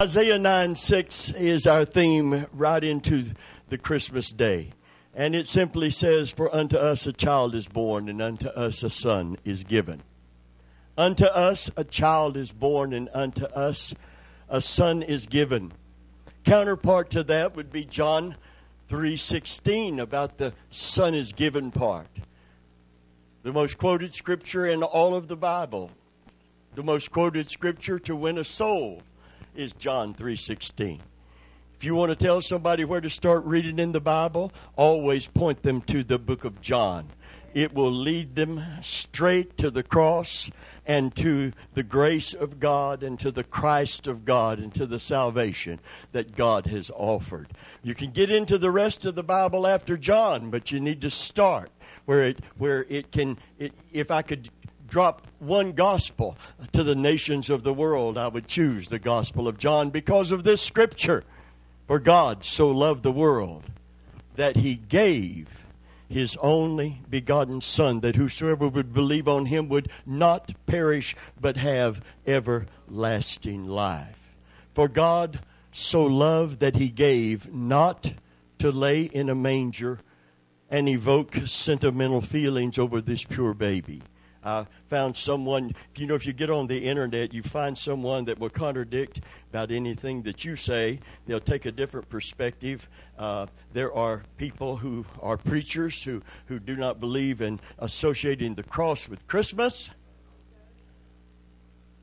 Isaiah 9 6 is our theme right into the Christmas day. And it simply says, For unto us a child is born, and unto us a son is given. Unto us a child is born, and unto us a son is given. Counterpart to that would be John 3:16 about the son is given part. The most quoted scripture in all of the Bible. The most quoted scripture to win a soul is John 3:16. If you want to tell somebody where to start reading in the Bible, always point them to the book of John. It will lead them straight to the cross and to the grace of God and to the Christ of God and to the salvation that God has offered. You can get into the rest of the Bible after John, but you need to start where it where it can it, if I could drop one gospel to the nations of the world, I would choose the gospel of John because of this scripture. For God so loved the world that he gave his only begotten Son, that whosoever would believe on him would not perish, but have everlasting life. For God so loved that he gave not to lay in a manger and evoke sentimental feelings over this pure baby I found someone, you know, if you get on the internet, you find someone that will contradict about anything that you say. They'll take a different perspective. Uh, there are people who are preachers who, who do not believe in associating the cross with Christmas.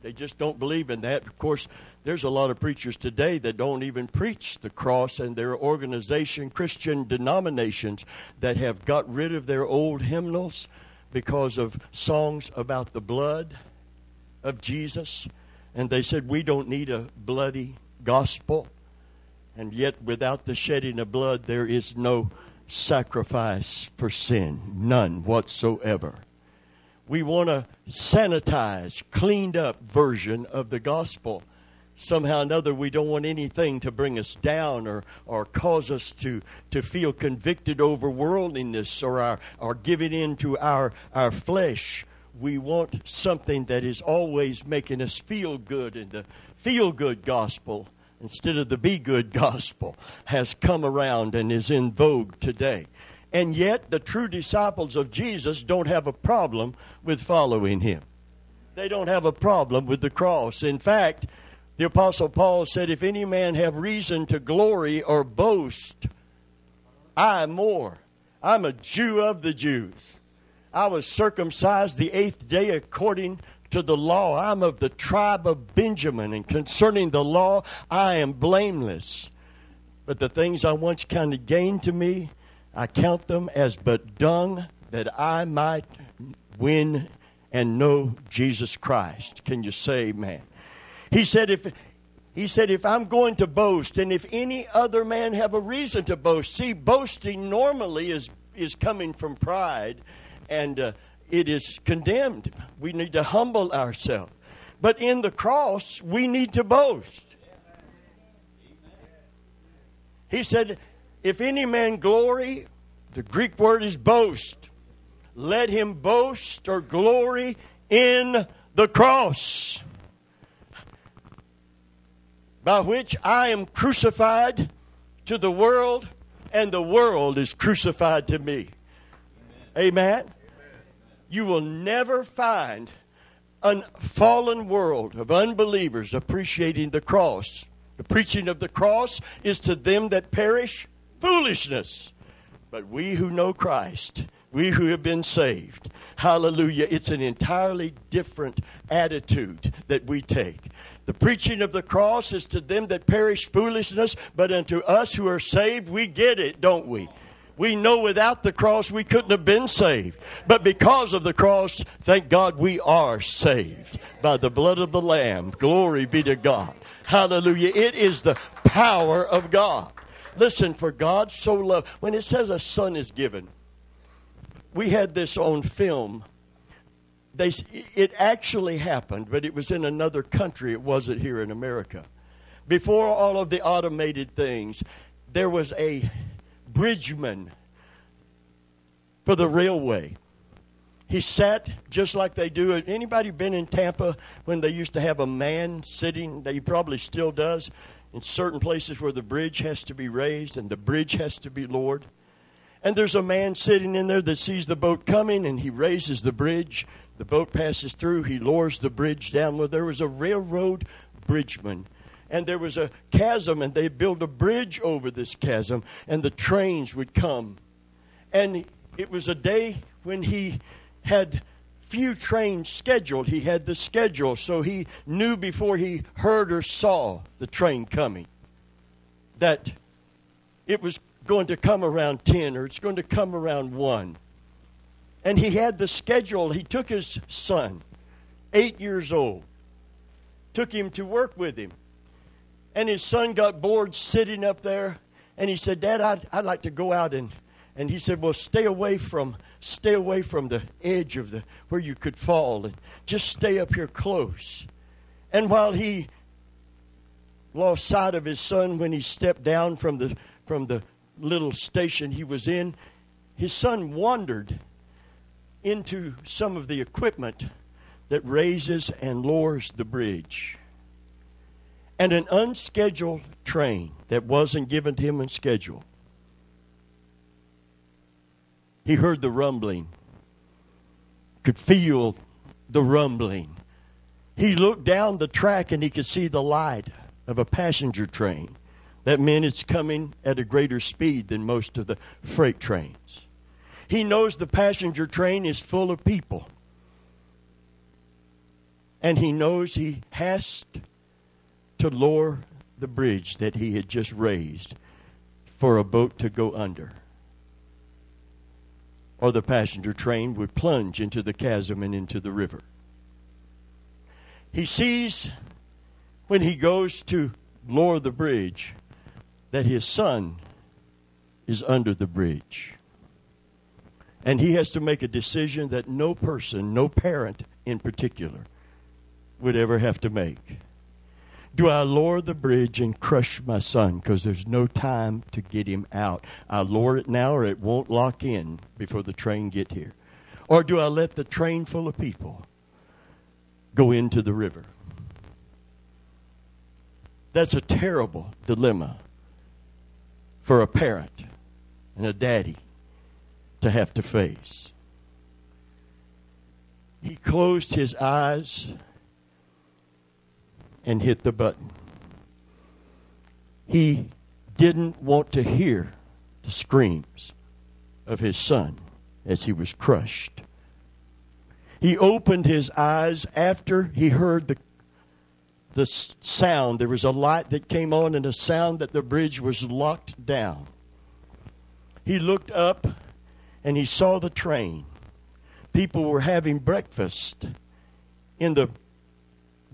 They just don't believe in that. Of course, there's a lot of preachers today that don't even preach the cross, and there are organization, Christian denominations that have got rid of their old hymnals because of songs about the blood of Jesus. And they said, We don't need a bloody gospel. And yet, without the shedding of blood, there is no sacrifice for sin. None whatsoever. We want a sanitized, cleaned up version of the gospel somehow or another we don't want anything to bring us down or, or cause us to, to feel convicted over worldliness or our, or giving in to our, our flesh. We want something that is always making us feel good, and the feel good gospel instead of the be good gospel has come around and is in vogue today. And yet, the true disciples of Jesus don't have a problem with following him. They don't have a problem with the cross. In fact, the Apostle Paul said, If any man have reason to glory or boast, I more. I'm a Jew of the Jews. I was circumcised the eighth day according to the law. I'm of the tribe of Benjamin, and concerning the law, I am blameless. But the things I once counted gain to me, I count them as but dung that I might win and know Jesus Christ. Can you say amen? He said, if, he said, if I'm going to boast, and if any other man have a reason to boast, see, boasting normally is, is coming from pride, and uh, it is condemned. We need to humble ourselves. But in the cross, we need to boast. He said, if any man glory, the Greek word is boast. Let him boast or glory in the cross by which I am crucified to the world, and the world is crucified to me. Amen. Amen. You will never find a fallen world of unbelievers appreciating the cross. The preaching of the cross is to them that perish foolishness. But we who know Christ, we who have been saved, hallelujah, it's an entirely different attitude that we take. The preaching of the cross is to them that perish foolishness, but unto us who are saved, we get it, don't we? We know without the cross we couldn't have been saved. But because of the cross, thank God we are saved by the blood of the Lamb. Glory be to God. Hallelujah. It is the power of God. Listen, for God so loved, when it says a son is given, we had this on film they, it actually happened, but it was in another country. It wasn't here in America. Before all of the automated things, there was a bridgeman for the railway. he sat just like they do. Anybody been in Tampa when they used to have a man sitting? He probably still does in certain places where the bridge has to be raised and the bridge has to be lowered. And there's a man sitting in there that sees the boat coming and he raises the bridge. The boat passes through. He lowers the bridge down. Well, there was a railroad bridgeman and there was a chasm and they built a bridge over this chasm and the trains would come. And it was a day when he had few trains scheduled. He had the schedule, so he knew before he heard or saw the train coming that it was going to come around 10 or it's going to come around 1. And he had the schedule. He took his son, eight years old, took him to work with him. And his son got bored sitting up there, and he said, Dad, I'd, I'd like to go out and and he said, Well, stay away from stay away from the edge of the where you could fall and just stay up here close. And while he lost sight of his son when he stepped down from the from the little station he was in, his son wandered into some of the equipment that raises and lowers the bridge. And an unscheduled train that wasn't given to him on schedule he heard the rumbling, could feel the rumbling. He looked down the track and he could see the light of a passenger train. That meant it's coming at a greater speed than most of the freight trains. He knows the passenger train is full of people. And he knows he has to lower the bridge that he had just raised for a boat to go under or the passenger train would plunge into the chasm and into the river. He sees when he goes to lower the bridge that his son is under the bridge. And he has to make a decision that no person, no parent in particular, would ever have to make. Do I lower the bridge and crush my son because there's no time to get him out? I lower it now or it won't lock in before the train get here. Or do I let the train full of people go into the river? That's a terrible dilemma for a parent and a daddy to have to face. He closed his eyes and hit the button. He didn't want to hear the screams of his son as he was crushed. He opened his eyes after he heard the, the sound. There was a light that came on and a sound that the bridge was locked down. He looked up and he saw the train. People were having breakfast in the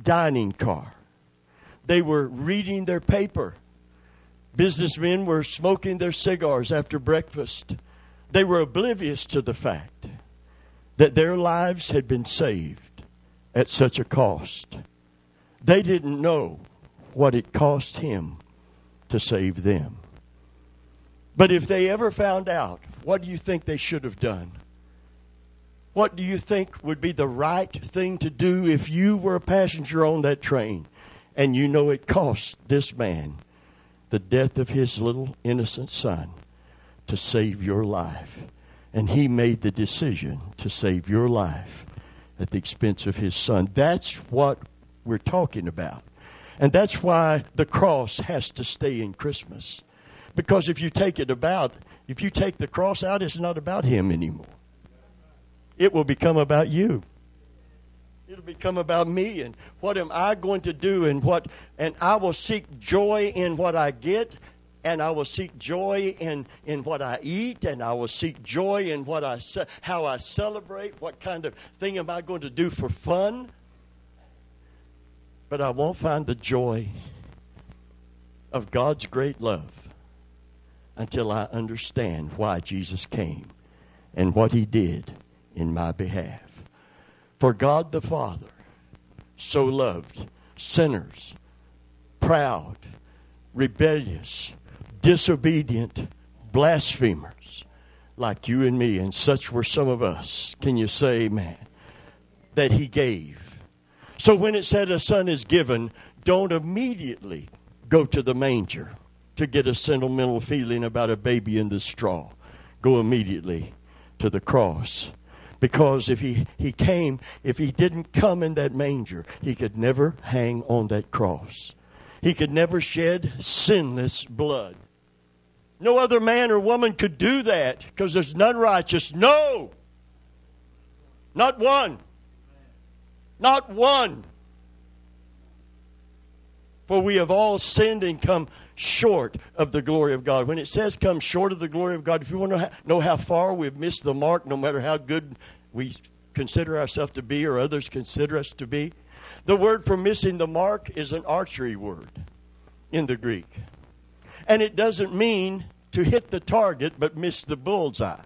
dining car. They were reading their paper. Businessmen were smoking their cigars after breakfast. They were oblivious to the fact that their lives had been saved at such a cost. They didn't know what it cost him to save them. But if they ever found out, what do you think they should have done? What do you think would be the right thing to do if you were a passenger on that train? And you know it cost this man the death of his little innocent son to save your life. And he made the decision to save your life at the expense of his son. That's what we're talking about. And that's why the cross has to stay in Christmas. Because if you take it about, if you take the cross out, it's not about him anymore. It will become about you. It'll become about me and what am I going to do and what and I will seek joy in what I get and I will seek joy in, in what I eat, and I will seek joy in what I how I celebrate. What kind of thing am I going to do for fun? But I won't find the joy of God's great love until I understand why Jesus came and what He did in my behalf. For God the Father so loved sinners, proud, rebellious, disobedient, blasphemers, like you and me, and such were some of us. Can you say amen? That he gave. So when it said a son is given, don't immediately go to the manger to get a sentimental feeling about a baby in the straw. Go immediately to the cross. Because if he, he came, if he didn't come in that manger, he could never hang on that cross. He could never shed sinless blood. No other man or woman could do that because there's none righteous. No! Not one. Not one. For we have all sinned and come short of the glory of God. When it says come short of the glory of God, if you want to know how far we've missed the mark, no matter how good we consider ourselves to be or others consider us to be, the word for missing the mark is an archery word in the Greek. And it doesn't mean to hit the target but miss the bullseye.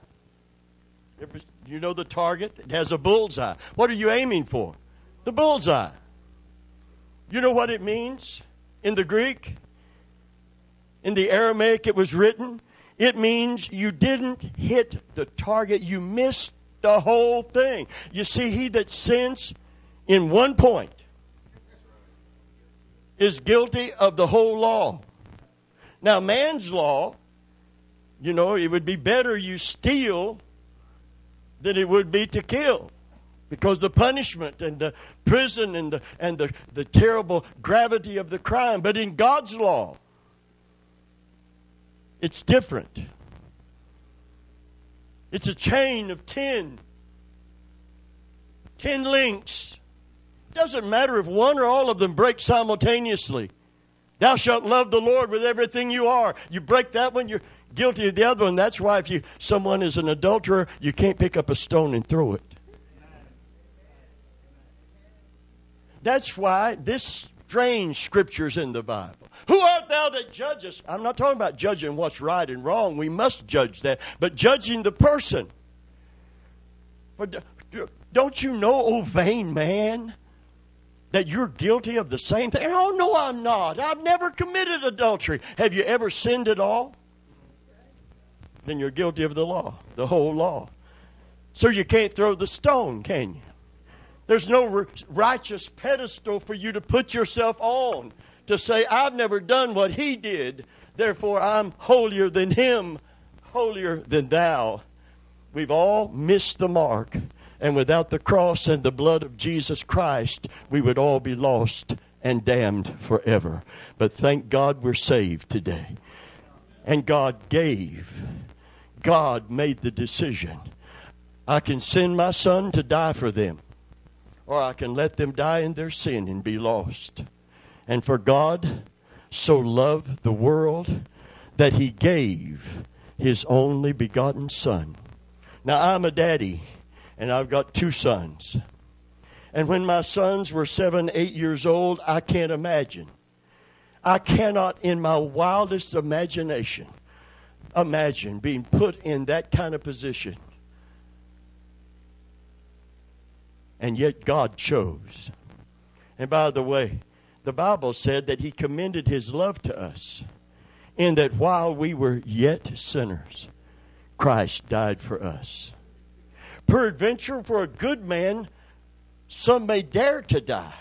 You know the target? It has a bullseye. What are you aiming for? The bullseye. You know what it means in the Greek? In the Aramaic, it was written. It means you didn't hit the target, you missed the whole thing. You see, he that sins in one point is guilty of the whole law. Now, man's law, you know, it would be better you steal than it would be to kill. Because the punishment and the prison and the, and the, the terrible gravity of the crime. But in God's law, it's different. It's a chain of ten. Ten links. Doesn't matter if one or all of them break simultaneously. Thou shalt love the Lord with everything you are. You break that one, you're guilty of the other one. That's why if you someone is an adulterer, you can't pick up a stone and throw it. That's why this strange scriptures in the Bible. Who art thou that judgest? I'm not talking about judging what's right and wrong. We must judge that, but judging the person. But don't you know, O vain man? that you're guilty of the same thing? Oh, no, I'm not. I've never committed adultery. Have you ever sinned at all? Then you're guilty of the law, the whole law. So you can't throw the stone, can you? There's no righteous pedestal for you to put yourself on to say, I've never done what he did, therefore I'm holier than him, holier than thou. We've all missed the mark. And without the cross and the blood of Jesus Christ, we would all be lost and damned forever. But thank God we're saved today. And God gave, God made the decision. I can send my son to die for them, or I can let them die in their sin and be lost. And for God so loved the world that he gave his only begotten son. Now, I'm a daddy and I've got two sons. And when my sons were seven, eight years old, I can't imagine. I cannot, in my wildest imagination, imagine being put in that kind of position. And yet God chose. And by the way, the Bible said that He commended His love to us, in that while we were yet sinners, Christ died for us. Peradventure, for a good man, some may dare to die.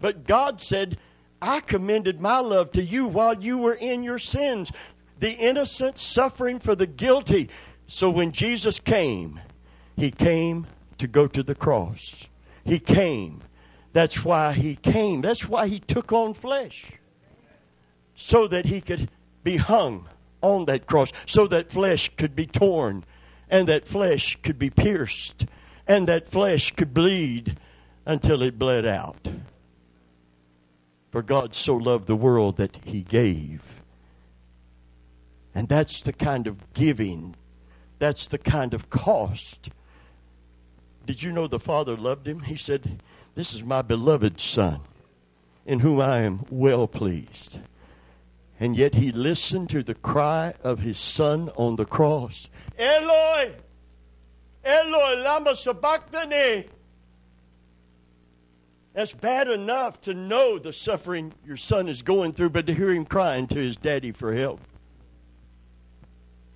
But God said, I commended my love to you while you were in your sins, the innocent suffering for the guilty. So when Jesus came, he came to go to the cross. He came. That's why he came. That's why he took on flesh. So that he could be hung on that cross, so that flesh could be torn and that flesh could be pierced, and that flesh could bleed until it bled out. For God so loved the world that he gave. And that's the kind of giving, that's the kind of cost. Did you know the Father loved him? He said, This is my beloved Son, in whom I am well pleased. And yet he listened to the cry of his Son on the cross Eloi, Eloi, lama sabachthani. That's bad enough to know the suffering your son is going through, but to hear him crying to his daddy for help.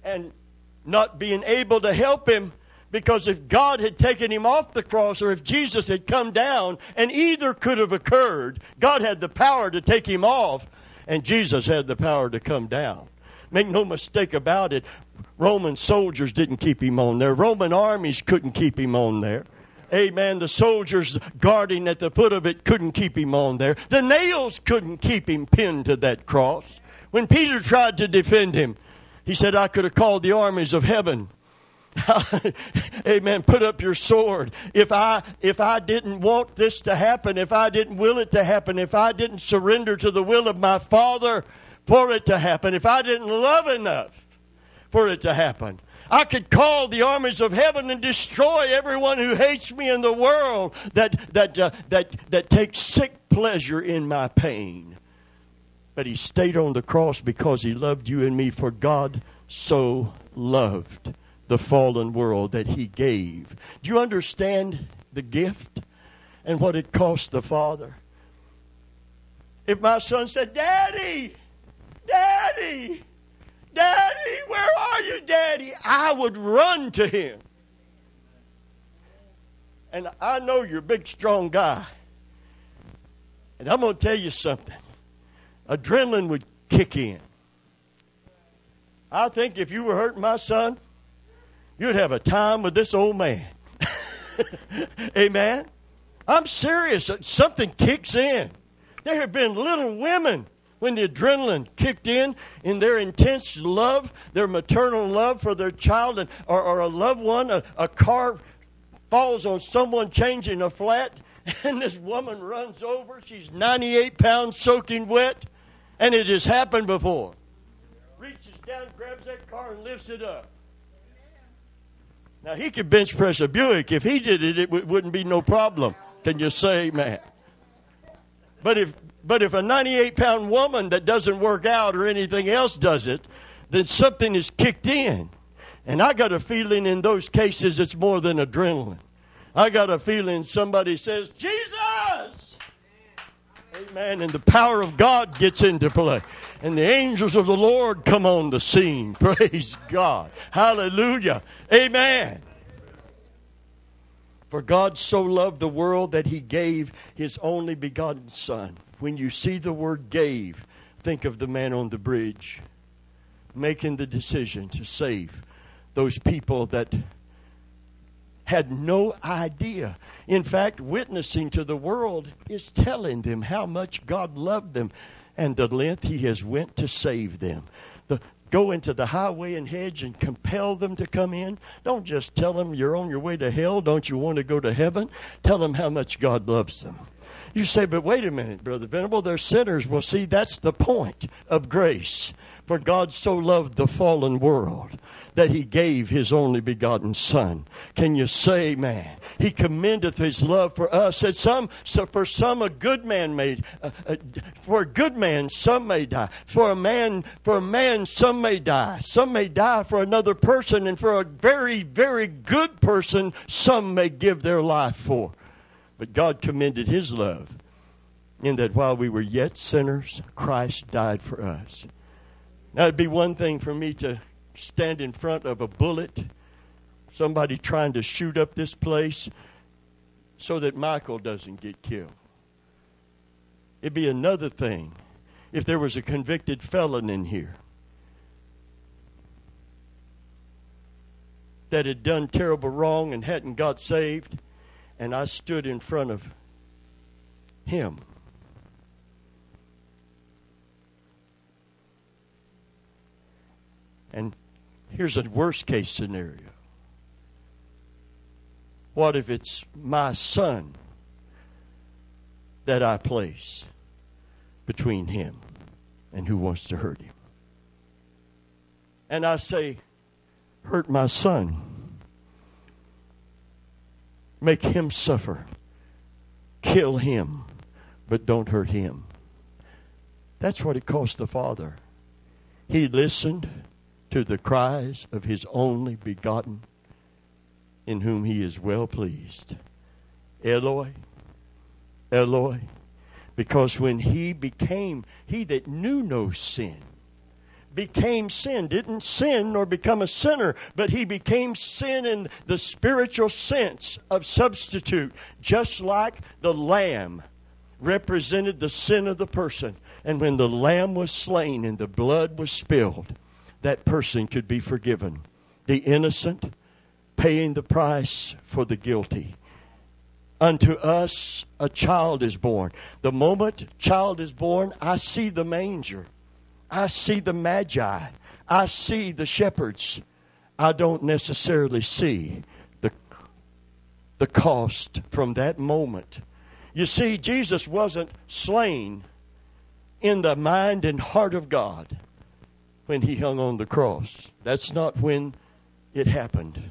And not being able to help him because if God had taken him off the cross or if Jesus had come down, and either could have occurred, God had the power to take him off, and Jesus had the power to come down. Make no mistake about it, Roman soldiers didn't keep him on there. Roman armies couldn't keep him on there. Amen. The soldiers guarding at the foot of it couldn't keep him on there. The nails couldn't keep him pinned to that cross. When Peter tried to defend him, he said, I could have called the armies of heaven. Amen. Put up your sword. If I if I didn't want this to happen, if I didn't will it to happen, if I didn't surrender to the will of my Father for it to happen, if I didn't love enough for it to happen, I could call the armies of heaven and destroy everyone who hates me in the world that, that, uh, that, that takes sick pleasure in my pain. But he stayed on the cross because he loved you and me, for God so loved the fallen world that he gave. Do you understand the gift and what it cost the Father? If my son said, Daddy, Daddy, Daddy, where are you, Daddy? I would run to him. And I know you're a big, strong guy. And I'm going to tell you something adrenaline would kick in. I think if you were hurting my son, you'd have a time with this old man. Amen? I'm serious. Something kicks in. There have been little women when the adrenaline kicked in in their intense love, their maternal love for their child and, or, or a loved one, a, a car falls on someone changing a flat, and this woman runs over. She's 98 pounds soaking wet, and it has happened before. Reaches down, grabs that car, and lifts it up. Now, he could bench press a Buick. If he did it, it w- wouldn't be no problem. Can you say, man? But if but if a 98 pound woman that doesn't work out or anything else does it, then something is kicked in. And I got a feeling in those cases it's more than adrenaline. I got a feeling somebody says, Jesus! Amen. And the power of God gets into play. And the angels of the Lord come on the scene. Praise God. Hallelujah. Amen. For God so loved the world that he gave his only begotten Son when you see the word gave, think of the man on the bridge making the decision to save those people that had no idea. In fact, witnessing to the world is telling them how much God loved them and the length he has went to save them. The, go into the highway and hedge and compel them to come in. Don't just tell them you're on your way to hell. Don't you want to go to heaven? Tell them how much God loves them. You say, but wait a minute, Brother Venable, they're sinners. Well, see, that's the point of grace. For God so loved the fallen world that he gave his only begotten Son. Can you say, man? He commendeth his love for us. That some, so for some, a good man may, uh, uh, for a good man, some may die. For a man, for a man, some may die. Some may die for another person, and for a very, very good person, some may give their life for. But God commended his love in that while we were yet sinners, Christ died for us. Now, it'd be one thing for me to stand in front of a bullet, somebody trying to shoot up this place so that Michael doesn't get killed. It'd be another thing if there was a convicted felon in here that had done terrible wrong and hadn't got saved and I stood in front of him. And here's a worst case scenario. What if it's my son that I place between him and who wants to hurt him? And I say, hurt my son Make him suffer. Kill him, but don't hurt him. That's what it cost the Father. He listened to the cries of his only begotten, in whom he is well pleased. Eloi, Eloi. Because when he became, he that knew no sin, became sin. Didn't sin nor become a sinner, but he became sin in the spiritual sense of substitute, just like the lamb represented the sin of the person. And when the lamb was slain and the blood was spilled, that person could be forgiven. The innocent paying the price for the guilty. Unto us a child is born. The moment child is born, I see the manger. I see the magi. I see the shepherds. I don't necessarily see the, the cost from that moment. You see, Jesus wasn't slain in the mind and heart of God when he hung on the cross. That's not when it happened.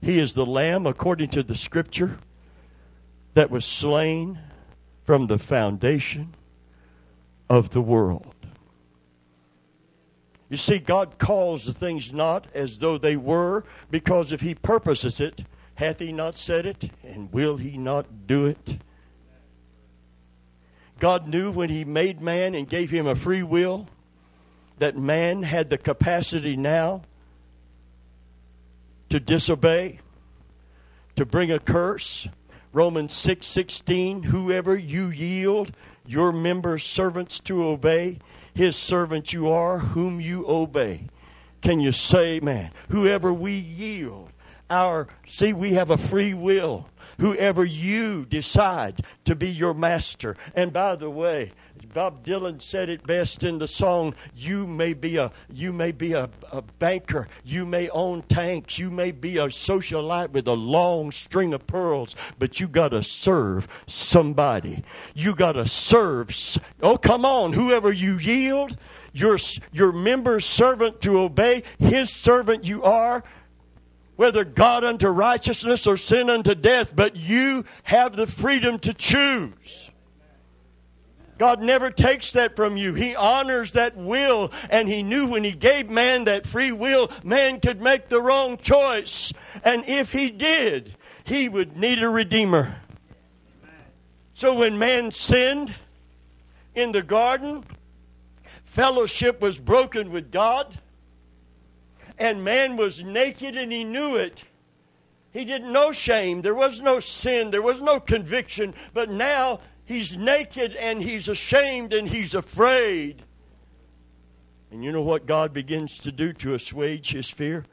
He is the Lamb, according to the Scripture, that was slain from the foundation of the world. You see, God calls the things not as though they were, because if He purposes it, hath He not said it, and will He not do it? God knew when He made man and gave him a free will that man had the capacity now to disobey, to bring a curse. Romans 6 16, whoever you yield your members servants to obey, his servant you are, whom you obey. Can you say, man, whoever we yield our, see, we have a free will whoever you decide to be your master. And by the way, Bob Dylan said it best in the song, you may be a you may be a, a banker, you may own tanks, you may be a socialite with a long string of pearls, but you gotta serve somebody. You gotta serve oh come on, whoever you yield, your your member's servant to obey, his servant you are, whether God unto righteousness or sin unto death, but you have the freedom to choose. God never takes that from you. He honors that will, and He knew when He gave man that free will, man could make the wrong choice. And if He did, He would need a Redeemer. So when man sinned in the garden, fellowship was broken with God and man was naked and he knew it. He didn't know shame. There was no sin. There was no conviction. But now he's naked and he's ashamed and he's afraid. And you know what God begins to do to assuage his fear?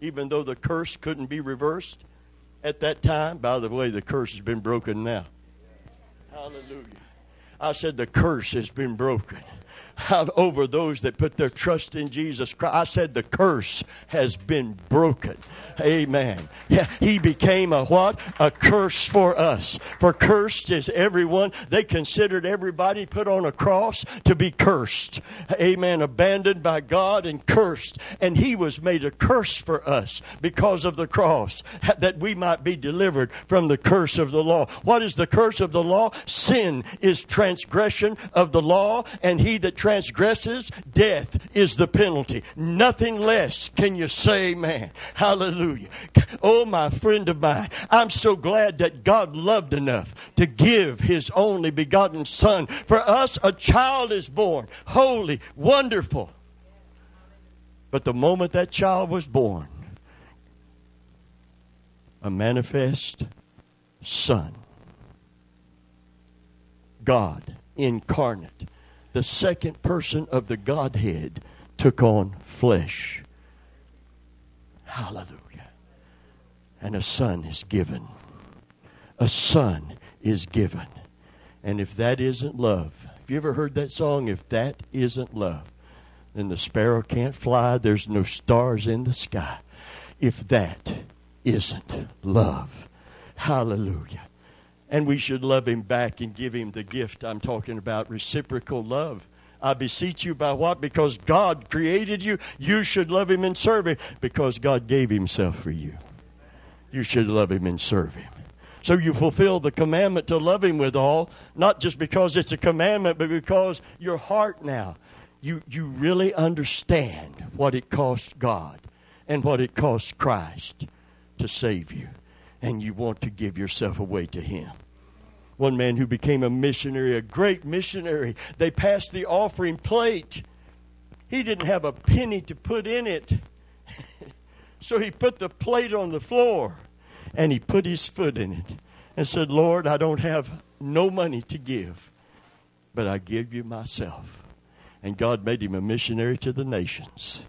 Even though the curse couldn't be reversed at that time. By the way, the curse has been broken now. Hallelujah. I said the curse has been broken over those that put their trust in Jesus Christ. I said the curse has been broken. Amen. He became a what? A curse for us. For cursed is everyone. They considered everybody put on a cross to be cursed. Amen. Abandoned by God and cursed. And he was made a curse for us because of the cross that we might be delivered from the curse of the law. What is the curse of the law? Sin is transgression of the law and he that transgresses death is the penalty. Nothing less can you say, man. Hallelujah. Oh, my friend of mine, I'm so glad that God loved enough to give his only begotten Son. For us, a child is born, holy, wonderful. But the moment that child was born, a manifest Son, God incarnate, the second person of the Godhead, took on flesh. Hallelujah and a son is given. A son is given. And if that isn't love, have you ever heard that song? If that isn't love, then the sparrow can't fly, there's no stars in the sky. If that isn't love, hallelujah. And we should love him back and give him the gift I'm talking about reciprocal love. I beseech you by what? Because God created you, you should love him and serve him because God gave himself for you you should love him and serve him. So you fulfill the commandment to love him with all, not just because it's a commandment, but because your heart now, you, you really understand what it cost God and what it cost Christ to save you. And you want to give yourself away to him. One man who became a missionary, a great missionary, they passed the offering plate he didn't have a penny to put in it. so he put the plate on the floor and he put his foot in it and said, Lord, I don't have no money to give, but I give you myself. And God made him a missionary to the nations.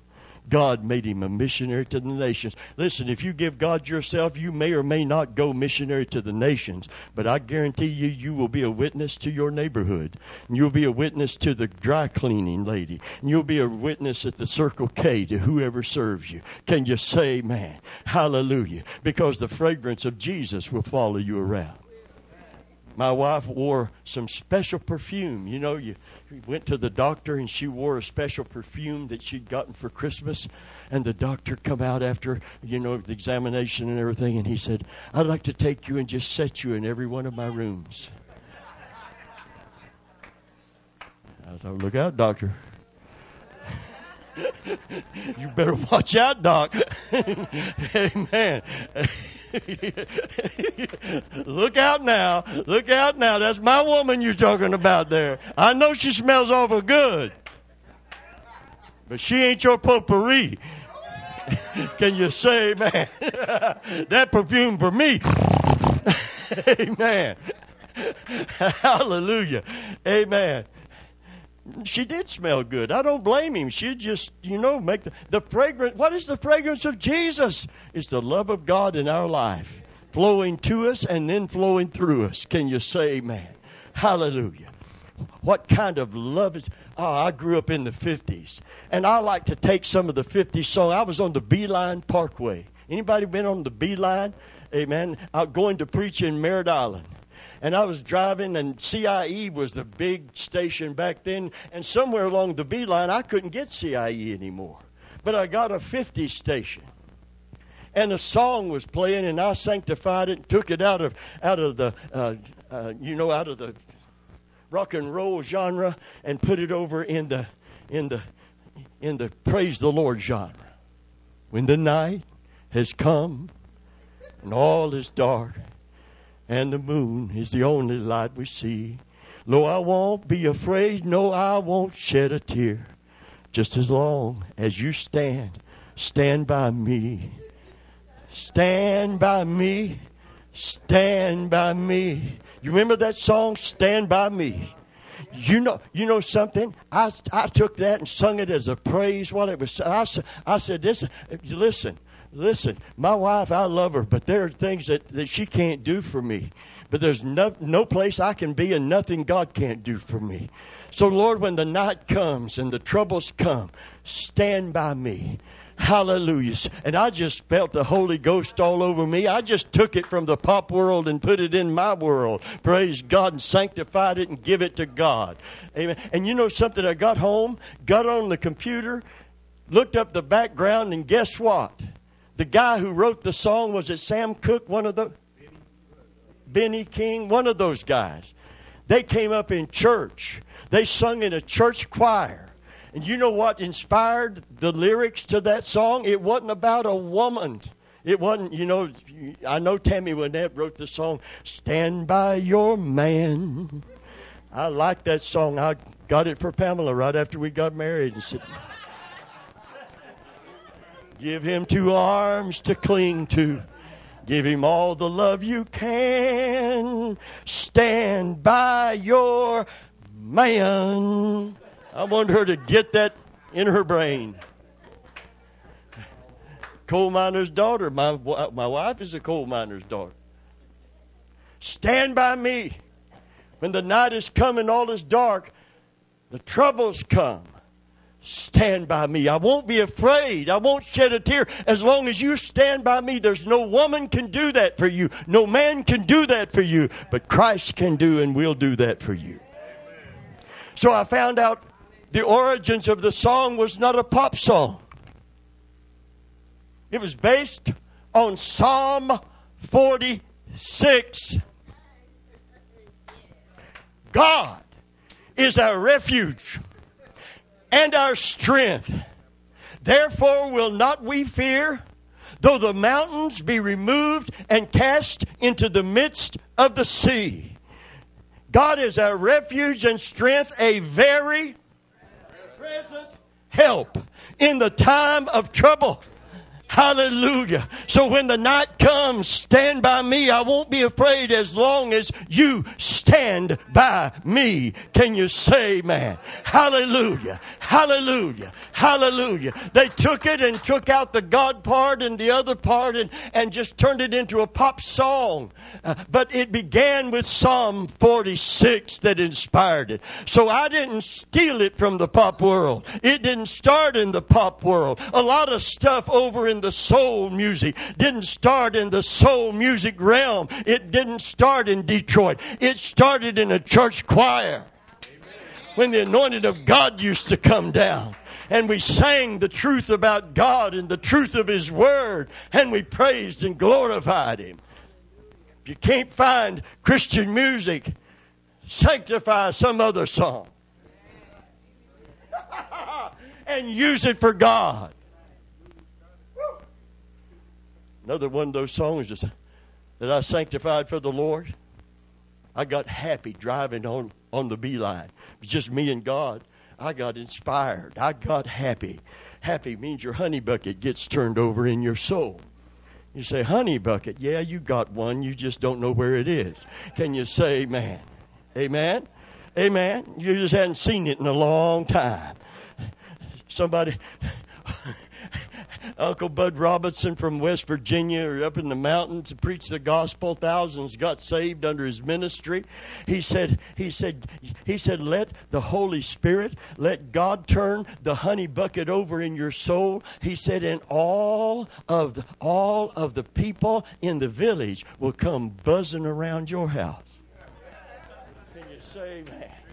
God made him a missionary to the nations. Listen, if you give God yourself, you may or may not go missionary to the nations, but I guarantee you, you will be a witness to your neighborhood. And you'll be a witness to the dry cleaning lady. And you'll be a witness at the Circle K to whoever serves you. Can you say, man, hallelujah? Because the fragrance of Jesus will follow you around my wife wore some special perfume. You know, you went to the doctor and she wore a special perfume that she'd gotten for Christmas. And the doctor come out after, you know, the examination and everything, and he said, I'd like to take you and just set you in every one of my rooms. I thought, look out, doctor. you better watch out, Doc. Amen. Look out now. Look out now. That's my woman you're talking about there. I know she smells awful good. But she ain't your potpourri. Can you say, man, that perfume for me? Amen. Hallelujah. Amen she did smell good. I don't blame him. She just, you know, make the, the fragrance. What is the fragrance of Jesus? It's the love of God in our life, flowing to us and then flowing through us. Can you say amen? Hallelujah. What kind of love is. Oh, I grew up in the 50s. And I like to take some of the 50s songs. I was on the Beeline Parkway. Anybody been on the Beeline? Amen. Out going to preach in Merritt Island and I was driving, and CIE was the big station back then. And somewhere along the Beeline, I couldn't get CIE anymore. But I got a 50 station. And a song was playing, and I sanctified it and took it out of, out of the, uh, uh, you know, out of the rock and roll genre and put it over in the, in the, in the praise the Lord genre. When the night has come and all is dark and the moon is the only light we see. Lo, I won't be afraid, no, I won't shed a tear. Just as long as you stand, stand by me. Stand by me, stand by me. You remember that song, Stand by Me? You know, you know something. I I took that and sung it as a praise while it was. I, I said, "This, listen listen, my wife, I love her, but there are things that, that she can't do for me. But there's no, no place I can be and nothing God can't do for me. So, Lord, when the night comes and the troubles come, stand by me. Hallelujah. And I just felt the Holy Ghost all over me. I just took it from the pop world and put it in my world. Praise God and sanctified it and give it to God. Amen. And you know something? I got home, got on the computer, looked up the background, and guess what? The guy who wrote the song was it Sam Cooke, one of the Benny King, one of those guys. They came up in church. They sung in a church choir. And you know what inspired the lyrics to that song? It wasn't about a woman. It wasn't, you know, I know Tammy Wynette wrote the song, Stand by Your Man. I like that song. I got it for Pamela right after we got married Give him two arms to cling to. Give him all the love you can. Stand by your man. I want her to get that in her brain. Coal miner's daughter. My, my wife is a coal miner's daughter. Stand by me. When the night is coming, all is dark, the troubles come stand by me. I won't be afraid. I won't shed a tear as long as you stand by me. There's no woman can do that for you. No man can do that for you, but Christ can do and will do that for you. So I found out the origins of the song was not a pop song. It was based on Psalm 46. God is our refuge and our strength. Therefore, will not we fear, though the mountains be removed and cast into the midst of the sea. God is our refuge and strength, a very present help in the time of trouble. Hallelujah. So when the night comes, stand by me. I won't be afraid as long as you stand by me. Can you say, man? Hallelujah. Hallelujah. Hallelujah. They took it and took out the God part and the other part and, and just turned it into a pop song. Uh, but it began with Psalm 46 that inspired it. So I didn't steal it from the pop world. It didn't start in the pop world. A lot of stuff over in in the soul music, didn't start in the soul music realm. It didn't start in Detroit. It started in a church choir when the anointing of God used to come down. And we sang the truth about God and the truth of His Word, and we praised and glorified Him. If you can't find Christian music, sanctify some other song and use it for God. Another one of those songs is that I sanctified for the Lord. I got happy driving on, on the beeline. It was just me and God. I got inspired. I got happy. Happy means your honey bucket gets turned over in your soul. You say, honey bucket. Yeah, you got one. You just don't know where it is. Can you say amen? Amen? Amen? You just hadn't seen it in a long time. Somebody, Uncle Bud Robinson from West Virginia or up in the mountains to preach the gospel. Thousands got saved under his ministry. He said, he said, he said, let the Holy Spirit, let God turn the honey bucket over in your soul. He said, and all of the, all of the people in the village will come buzzing around your house. Can you say that?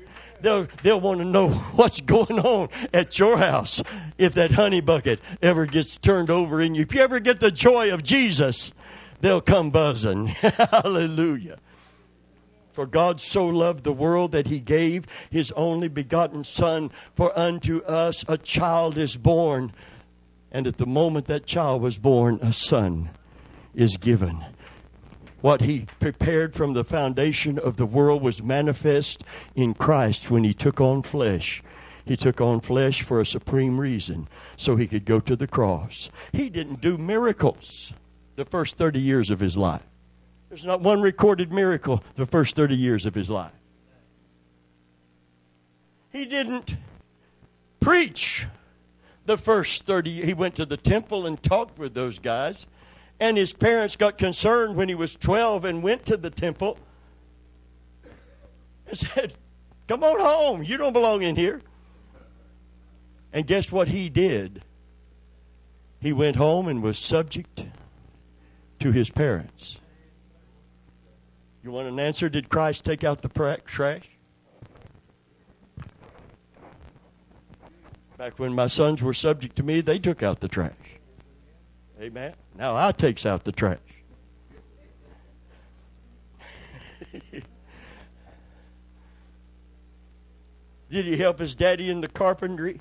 They'll, they'll want to know what's going on at your house if that honey bucket ever gets turned over in you. If you ever get the joy of Jesus, they'll come buzzing. Hallelujah. For God so loved the world that he gave his only begotten Son, for unto us a child is born. And at the moment that child was born, a son is given what he prepared from the foundation of the world was manifest in Christ when he took on flesh. He took on flesh for a supreme reason, so he could go to the cross. He didn't do miracles the first 30 years of his life. There's not one recorded miracle the first 30 years of his life. He didn't preach the first 30 he went to the temple and talked with those guys and his parents got concerned when he was 12 and went to the temple and said, Come on home. You don't belong in here. And guess what he did? He went home and was subject to his parents. You want an answer? Did Christ take out the trash? Back when my sons were subject to me, they took out the trash. Amen. Now I takes out the trash. Did he help his daddy in the carpentry?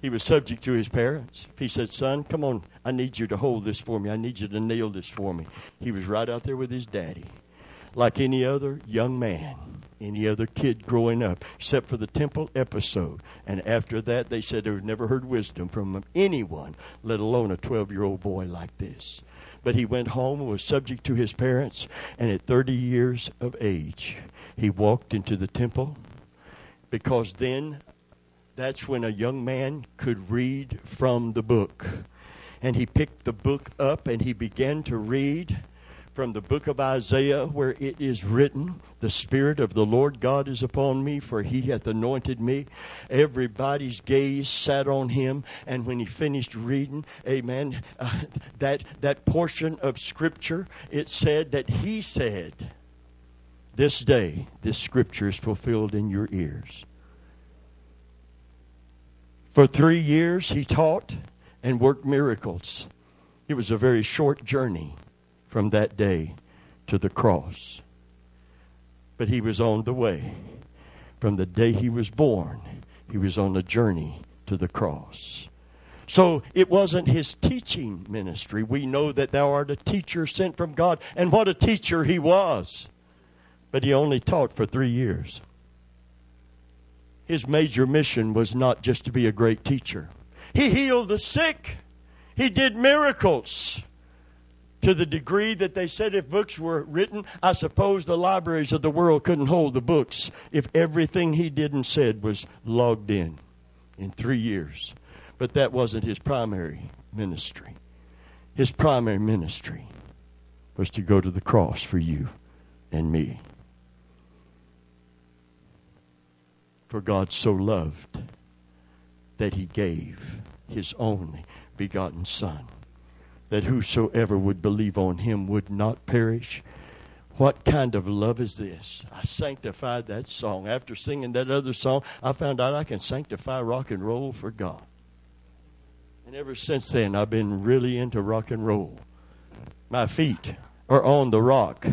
He was subject to his parents. He said, Son, come on, I need you to hold this for me. I need you to nail this for me. He was right out there with his daddy, like any other young man any other kid growing up, except for the temple episode. And after that, they said they've never heard wisdom from anyone, let alone a 12 year old boy like this. But he went home and was subject to his parents, and at 30 years of age, he walked into the temple because then that's when a young man could read from the book. And he picked the book up and he began to read from the book of Isaiah, where it is written, The Spirit of the Lord God is upon me, for he hath anointed me. Everybody's gaze sat on him, and when he finished reading, amen, uh, that, that portion of Scripture, it said that he said, This day, this Scripture is fulfilled in your ears. For three years, he taught and worked miracles. It was a very short journey from that day to the cross. But he was on the way. From the day he was born, he was on a journey to the cross. So it wasn't his teaching ministry. We know that thou art a teacher sent from God, and what a teacher he was. But he only taught for three years. his major mission was not just to be a great teacher. He healed the sick. He did miracles to the degree that they said if books were written, I suppose the libraries of the world couldn't hold the books if everything he did and said was logged in in three years. But that wasn't his primary ministry. His primary ministry was to go to the cross for you and me. For God so loved that he gave his only begotten Son, that whosoever would believe on him would not perish. What kind of love is this? I sanctified that song. After singing that other song, I found out I can sanctify rock and roll for God. And ever since then, I've been really into rock and roll. My feet are on the rock,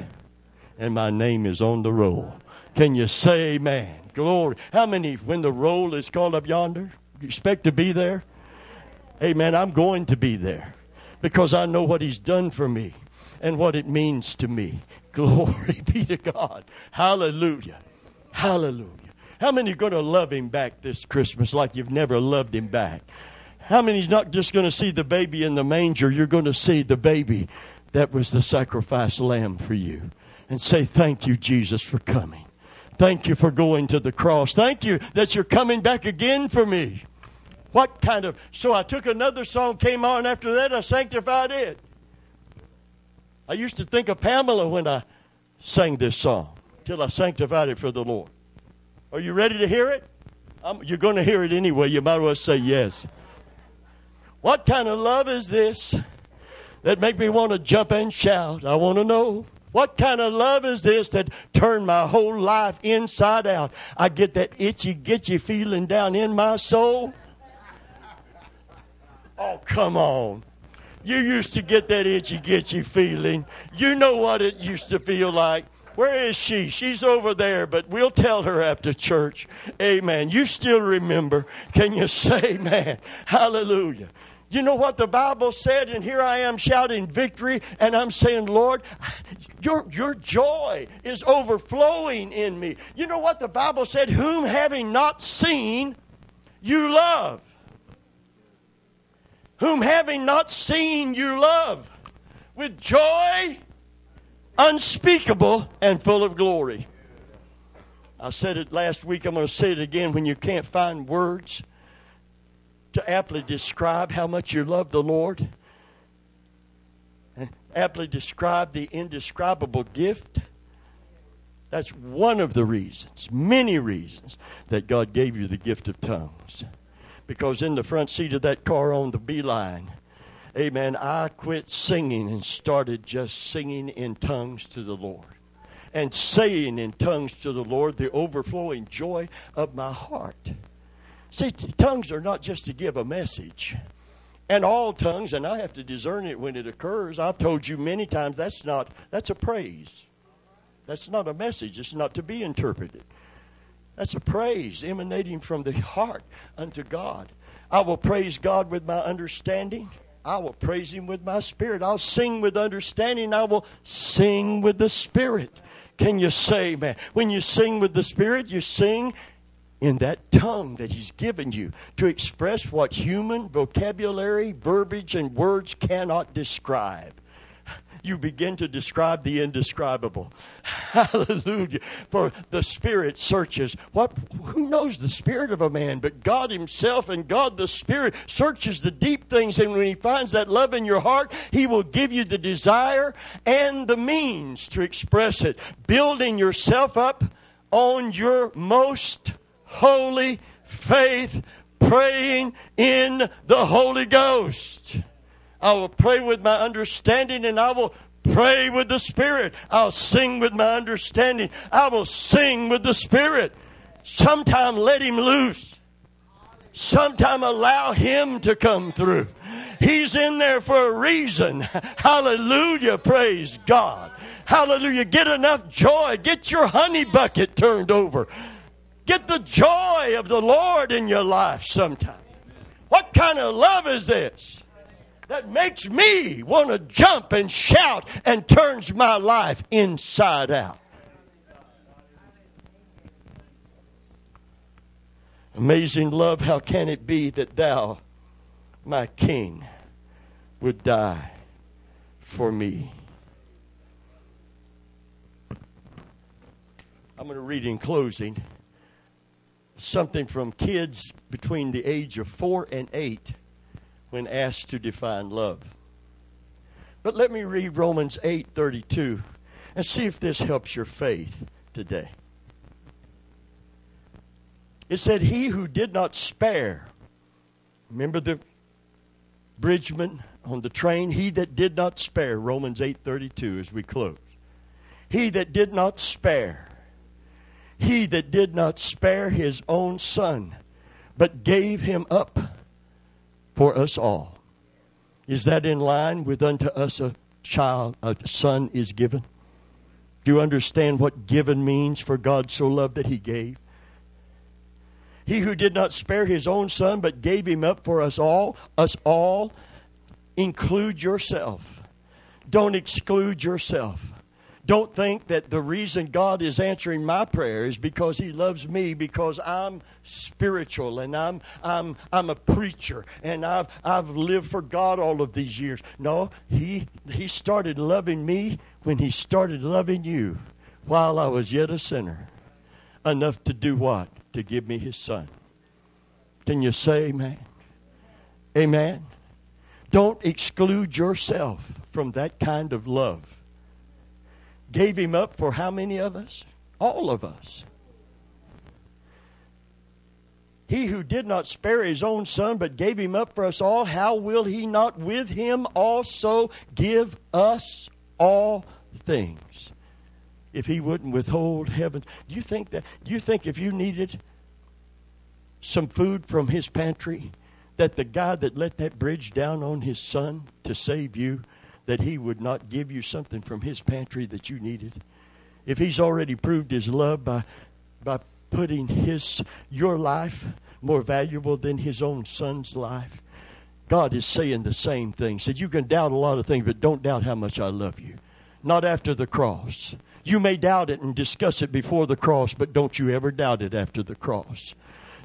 and my name is on the roll. Can you say amen? Glory. How many, when the roll is called up yonder, you expect to be there? Amen. I'm going to be there because I know what He's done for me and what it means to me. Glory be to God. Hallelujah. Hallelujah. How many are going to love Him back this Christmas like you've never loved Him back? How many's not just going to see the baby in the manger? You're going to see the baby that was the sacrifice lamb for you and say, Thank you, Jesus, for coming. Thank you for going to the cross. Thank you that you're coming back again for me. What kind of. So I took another song, came on after that, I sanctified it. I used to think of Pamela when I sang this song till I sanctified it for the Lord. Are you ready to hear it? I'm, you're going to hear it anyway. You might as well say yes. What kind of love is this that make me want to jump and shout? I want to know. What kind of love is this that turned my whole life inside out? I get that itchy, gitchy feeling down in my soul. Oh, come on. You used to get that itchy, gitchy feeling. You know what it used to feel like. Where is she? She's over there, but we'll tell her after church. Amen. You still remember. Can you say, man? Hallelujah. You know what the Bible said, and here I am shouting victory, and I'm saying, Lord, your, your joy is overflowing in me. You know what the Bible said? Whom having not seen, you love. Whom having not seen, you love. With joy unspeakable and full of glory. I said it last week, I'm going to say it again when you can't find words to aptly describe how much you love the Lord and aptly describe the indescribable gift. That's one of the reasons, many reasons, that God gave you the gift of tongues. Because in the front seat of that car on the beeline, amen, I quit singing and started just singing in tongues to the Lord. And saying in tongues to the Lord the overflowing joy of my heart. See, tongues are not just to give a message. And all tongues, and I have to discern it when it occurs. I've told you many times that's not that's a praise. That's not a message. It's not to be interpreted. That's a praise emanating from the heart unto God. I will praise God with my understanding. I will praise Him with my spirit. I'll sing with understanding. I will sing with the Spirit. Can you say, man? When you sing with the Spirit, you sing in that tongue that He's given you to express what human vocabulary, verbiage, and words cannot describe. You begin to describe the indescribable. Hallelujah. For the Spirit searches. What who knows the spirit of a man? But God Himself and God the Spirit searches the deep things, and when He finds that love in your heart, He will give you the desire and the means to express it, building yourself up on your most holy faith, praying in the Holy Ghost. I will pray with my understanding and I will pray with the Spirit. I'll sing with my understanding. I will sing with the Spirit. Sometime let Him loose. Sometime allow Him to come through. He's in there for a reason. Hallelujah. Praise God. Hallelujah. Get enough joy. Get your honey bucket turned over. Get the joy of the Lord in your life sometime. What kind of love is this that makes me want to jump and shout and turns my life inside out? Amazing love, how can it be that thou, my king, would die for me? I'm going to read in closing something from kids between the age of four and eight when asked to define love. But let me read Romans 8:32 and see if this helps your faith today. It said, He who did not spare, remember the bridgeman on the train? He that did not spare, Romans 8.32 as we close. He that did not spare, he that did not spare his own son, but gave him up for us all. Is that in line with unto us a child, a son is given? Do you understand what given means for God so loved that he gave? He who did not spare his own son, but gave him up for us all, us all, include yourself. Don't exclude yourself. Don't think that the reason God is answering my prayer is because He loves me, because I'm spiritual and I'm, I'm, I'm a preacher and I've, I've lived for God all of these years. No, He, he started loving me when He started loving you while I was yet a sinner. Enough to do what? to give me his son. Can you say amen? Amen. Don't exclude yourself from that kind of love. Gave him up for how many of us? All of us. He who did not spare his own son, but gave him up for us all, how will he not with him also give us all things? if he wouldn't withhold heaven. Do you think that do you think if you needed some food from his pantry that the guy that let that bridge down on his son to save you that he would not give you something from his pantry that you needed? If he's already proved his love by by putting his your life more valuable than his own son's life, God is saying the same thing. Said you can doubt a lot of things, but don't doubt how much I love you. Not after the cross. You may doubt it and discuss it before the cross, but don't you ever doubt it after the cross.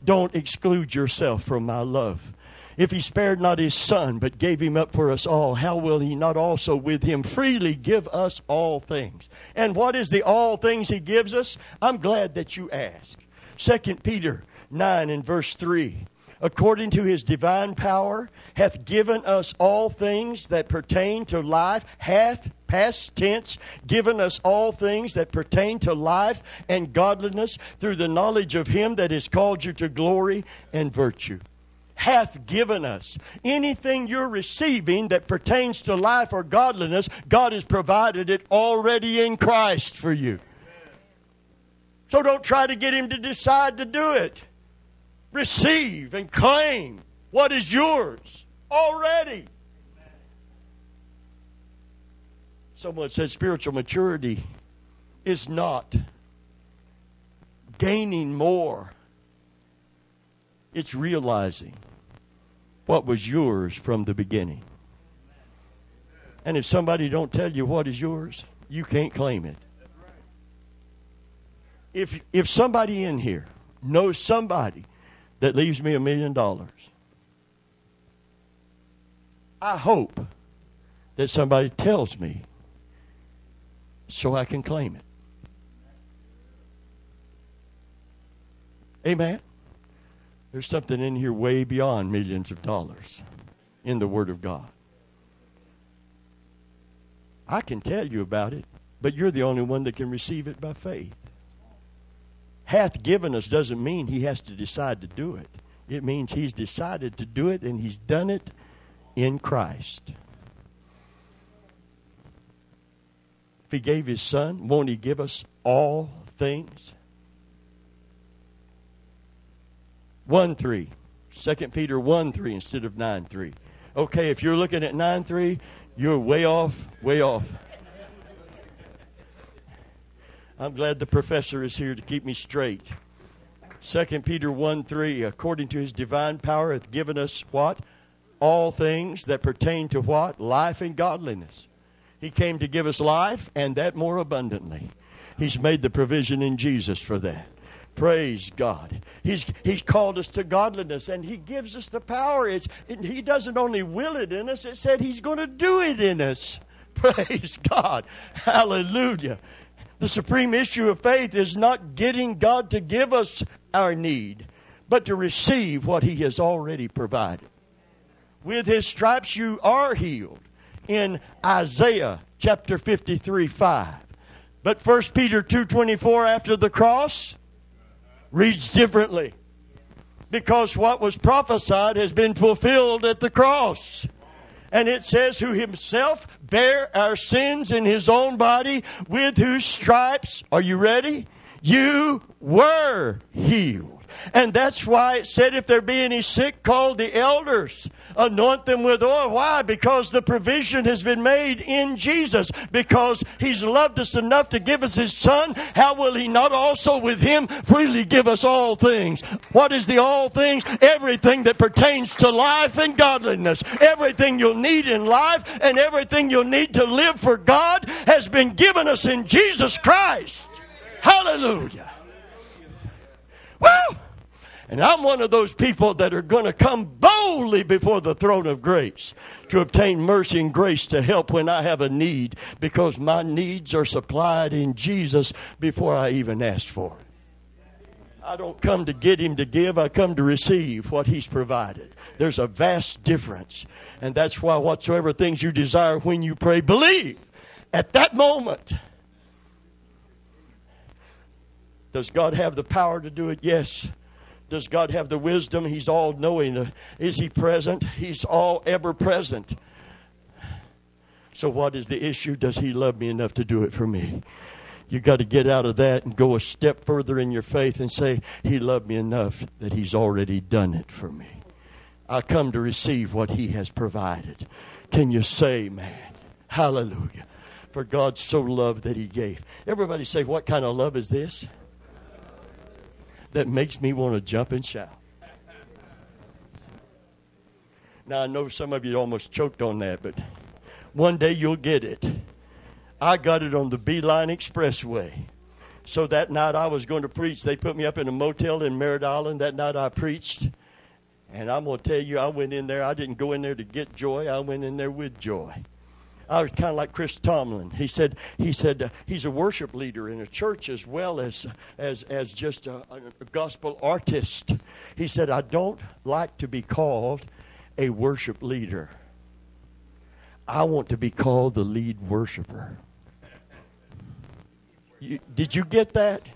Don't exclude yourself from my love. If he spared not his son, but gave him up for us all, how will he not also with him freely give us all things? And what is the all things he gives us? I'm glad that you ask. 2 Peter 9 and verse 3 according to his divine power, hath given us all things that pertain to life, hath, past tense, given us all things that pertain to life and godliness through the knowledge of him that has called you to glory and virtue. Hath given us. Anything you're receiving that pertains to life or godliness, God has provided it already in Christ for you. So don't try to get him to decide to do it receive and claim what is yours already. Someone said spiritual maturity is not gaining more, it's realizing what was yours from the beginning. And if somebody don't tell you what is yours, you can't claim it. If if somebody in here knows somebody that leaves me a million dollars. I hope that somebody tells me so I can claim it. Amen. There's something in here way beyond millions of dollars in the Word of God. I can tell you about it, but you're the only one that can receive it by faith hath given us doesn't mean he has to decide to do it. It means he's decided to do it and he's done it in Christ. If he gave his son, won't he give us all things? 1 3. 2 Peter 1 3 instead of 9 3. Okay, if you're looking at 9 3, you're way off, way off. I'm glad the professor is here to keep me straight. 2 Peter 1 3, according to his divine power, hath given us what? All things that pertain to what? Life and godliness. He came to give us life and that more abundantly. He's made the provision in Jesus for that. Praise God. He's, he's called us to godliness and He gives us the power. It's, it, he doesn't only will it in us, it said He's going to do it in us. Praise God. Hallelujah. The supreme issue of faith is not getting God to give us our need, but to receive what He has already provided. With His stripes you are healed in Isaiah chapter 53 5. But 1 Peter 2.24 after the cross reads differently because what was prophesied has been fulfilled at the cross. And it says, Who himself bare our sins in his own body, with whose stripes, are you ready? You were healed. And that's why it said, If there be any sick, call the elders anoint them with oil. Why? Because the provision has been made in Jesus. Because He's loved us enough to give us His Son. How will He not also with Him freely give us all things? What is the all things? Everything that pertains to life and godliness. Everything you'll need in life and everything you'll need to live for God has been given us in Jesus Christ. Hallelujah. Woo! And I'm one of those people that are going to come boldly before the throne of grace to obtain mercy and grace to help when I have a need because my needs are supplied in Jesus before I even ask for it. I don't come to get him to give, I come to receive what he's provided. There's a vast difference. And that's why whatsoever things you desire when you pray, believe at that moment. Does God have the power to do it? Yes. Does God have the wisdom? He's all knowing. Is He present? He's all ever present. So, what is the issue? Does He love me enough to do it for me? You got to get out of that and go a step further in your faith and say, He loved me enough that He's already done it for me. I come to receive what He has provided. Can you say, man? Hallelujah. For God so loved that He gave. Everybody say, What kind of love is this? That makes me want to jump and shout. Now, I know some of you almost choked on that, but one day you'll get it. I got it on the Beeline Expressway. So that night I was going to preach. They put me up in a motel in Merritt Island. That night I preached. And I'm going to tell you, I went in there. I didn't go in there to get joy, I went in there with joy. I was kind of like Chris Tomlin. He said he said uh, he's a worship leader in a church as well as as as just a, a gospel artist. He said I don't like to be called a worship leader. I want to be called the lead worshiper. You, did you get that?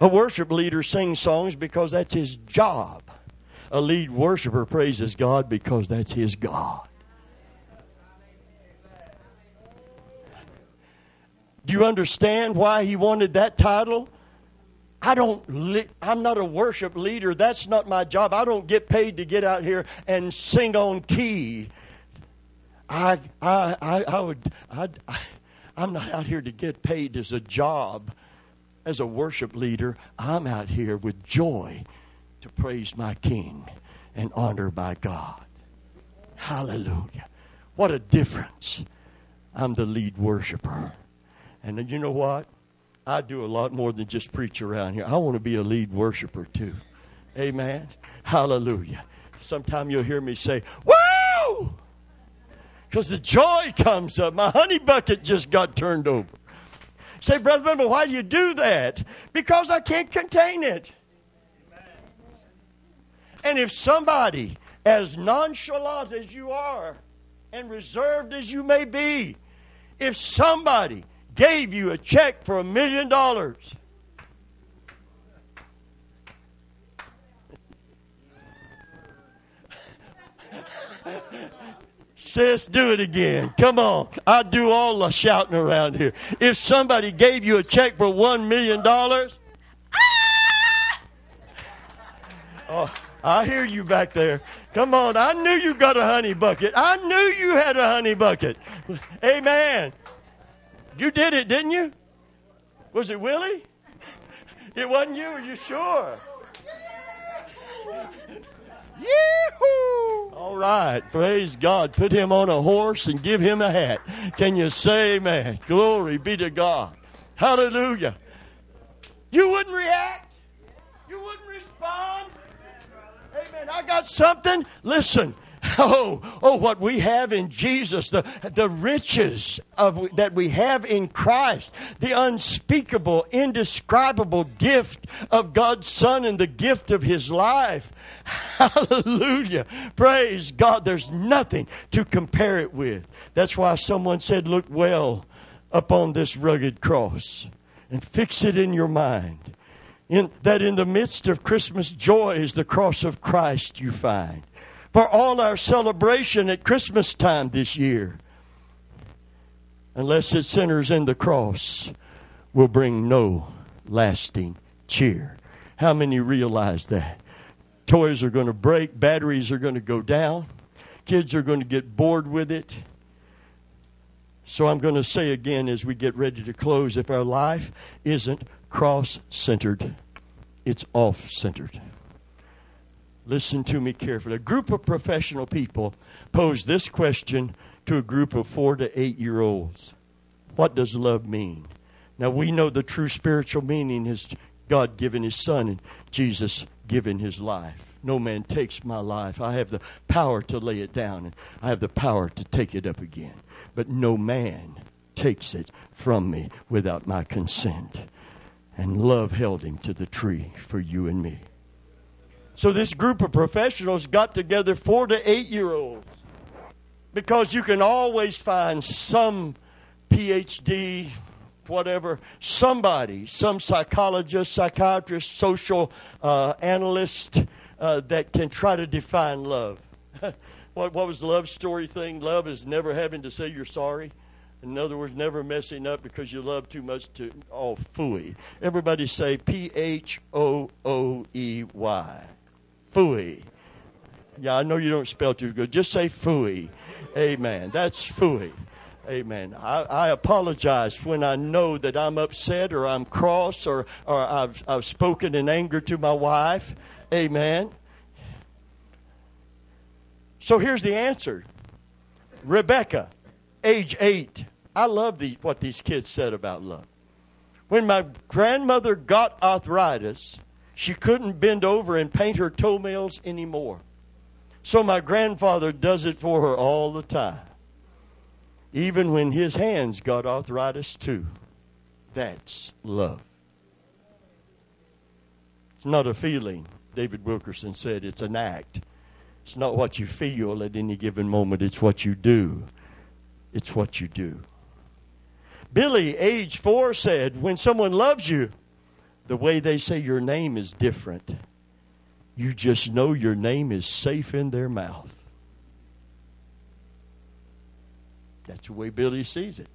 A worship leader sings songs because that's his job. A lead worshiper praises God because that's his God. Do you understand why he wanted that title? I don't li- I'm not a worship leader. That's not my job. I don't get paid to get out here and sing on key. I I I, I would I, I I'm not out here to get paid as a job as a worship leader. I'm out here with joy to praise my king and honor my God. Hallelujah. What a difference. I'm the lead worshiper. And you know what? I do a lot more than just preach around here. I want to be a lead worshiper too. Amen. Hallelujah. Sometime you'll hear me say, Woo! Because the joy comes up. My honey bucket just got turned over. Say, Brother Bimble, why do you do that? Because I can't contain it. And if somebody, as nonchalant as you are and reserved as you may be, if somebody gave you a check for a million dollars. Sis, do it again. Come on. I do all the shouting around here. If somebody gave you a check for one million dollars, ah! oh, I hear you back there. Come on. I knew you got a honey bucket. I knew you had a honey bucket. Amen. You did it, didn't you? Was it Willie? It wasn't you, are you sure? Yee-hoo! All right, praise God. Put him on a horse and give him a hat. Can you say amen? Glory be to God. Hallelujah. You wouldn't react? You wouldn't respond? Amen. I got something. Listen. Oh, oh, what we have in Jesus, the, the riches of, that we have in Christ, the unspeakable, indescribable gift of God's Son and the gift of His life. Hallelujah. Praise God. There's nothing to compare it with. That's why someone said, Look well upon this rugged cross and fix it in your mind. In, that in the midst of Christmas joy is the cross of Christ you find for all our celebration at Christmas time this year. Unless it centers in the cross, will bring no lasting cheer. How many realize that? Toys are going to break, batteries are going to go down, kids are going to get bored with it. So I'm going to say again as we get ready to close if our life isn't cross centered, it's off centered. Listen to me carefully. A group of professional people posed this question to a group of four to eight year olds What does love mean? Now, we know the true spiritual meaning is God giving His Son and Jesus giving His life. No man takes my life. I have the power to lay it down, and I have the power to take it up again. But no man takes it from me without my consent. And love held him to the tree for you and me. So this group of professionals got together four to eight year olds because you can always find some PhD, whatever, somebody, some psychologist, psychiatrist, social uh, analyst uh, that can try to define love. what, what was the love story thing? Love is never having to say you're sorry. In other words, never messing up because you love too much to, oh, phooey. Everybody say P H O O E Y phooey. Yeah, I know you don't spell too good. Just say phooey. Amen. That's phooey. Amen. I, I, apologize when I know that I'm upset or I'm cross or, or I've, I've spoken in anger to my wife. Amen. So here's the answer Rebecca, age eight. I love the, what these kids said about love. When my grandmother got arthritis, she couldn't bend over and paint her toenails anymore. So my grandfather does it for her all the time. Even when his hands got arthritis too. That's love. It's not a feeling, David Wilkerson said, it's an act. It's not what you feel at any given moment, it's what you do. It's what you do. Billy, age four, said, When someone loves you, the way they say your name is different. You just know your name is safe in their mouth. That's the way Billy sees it.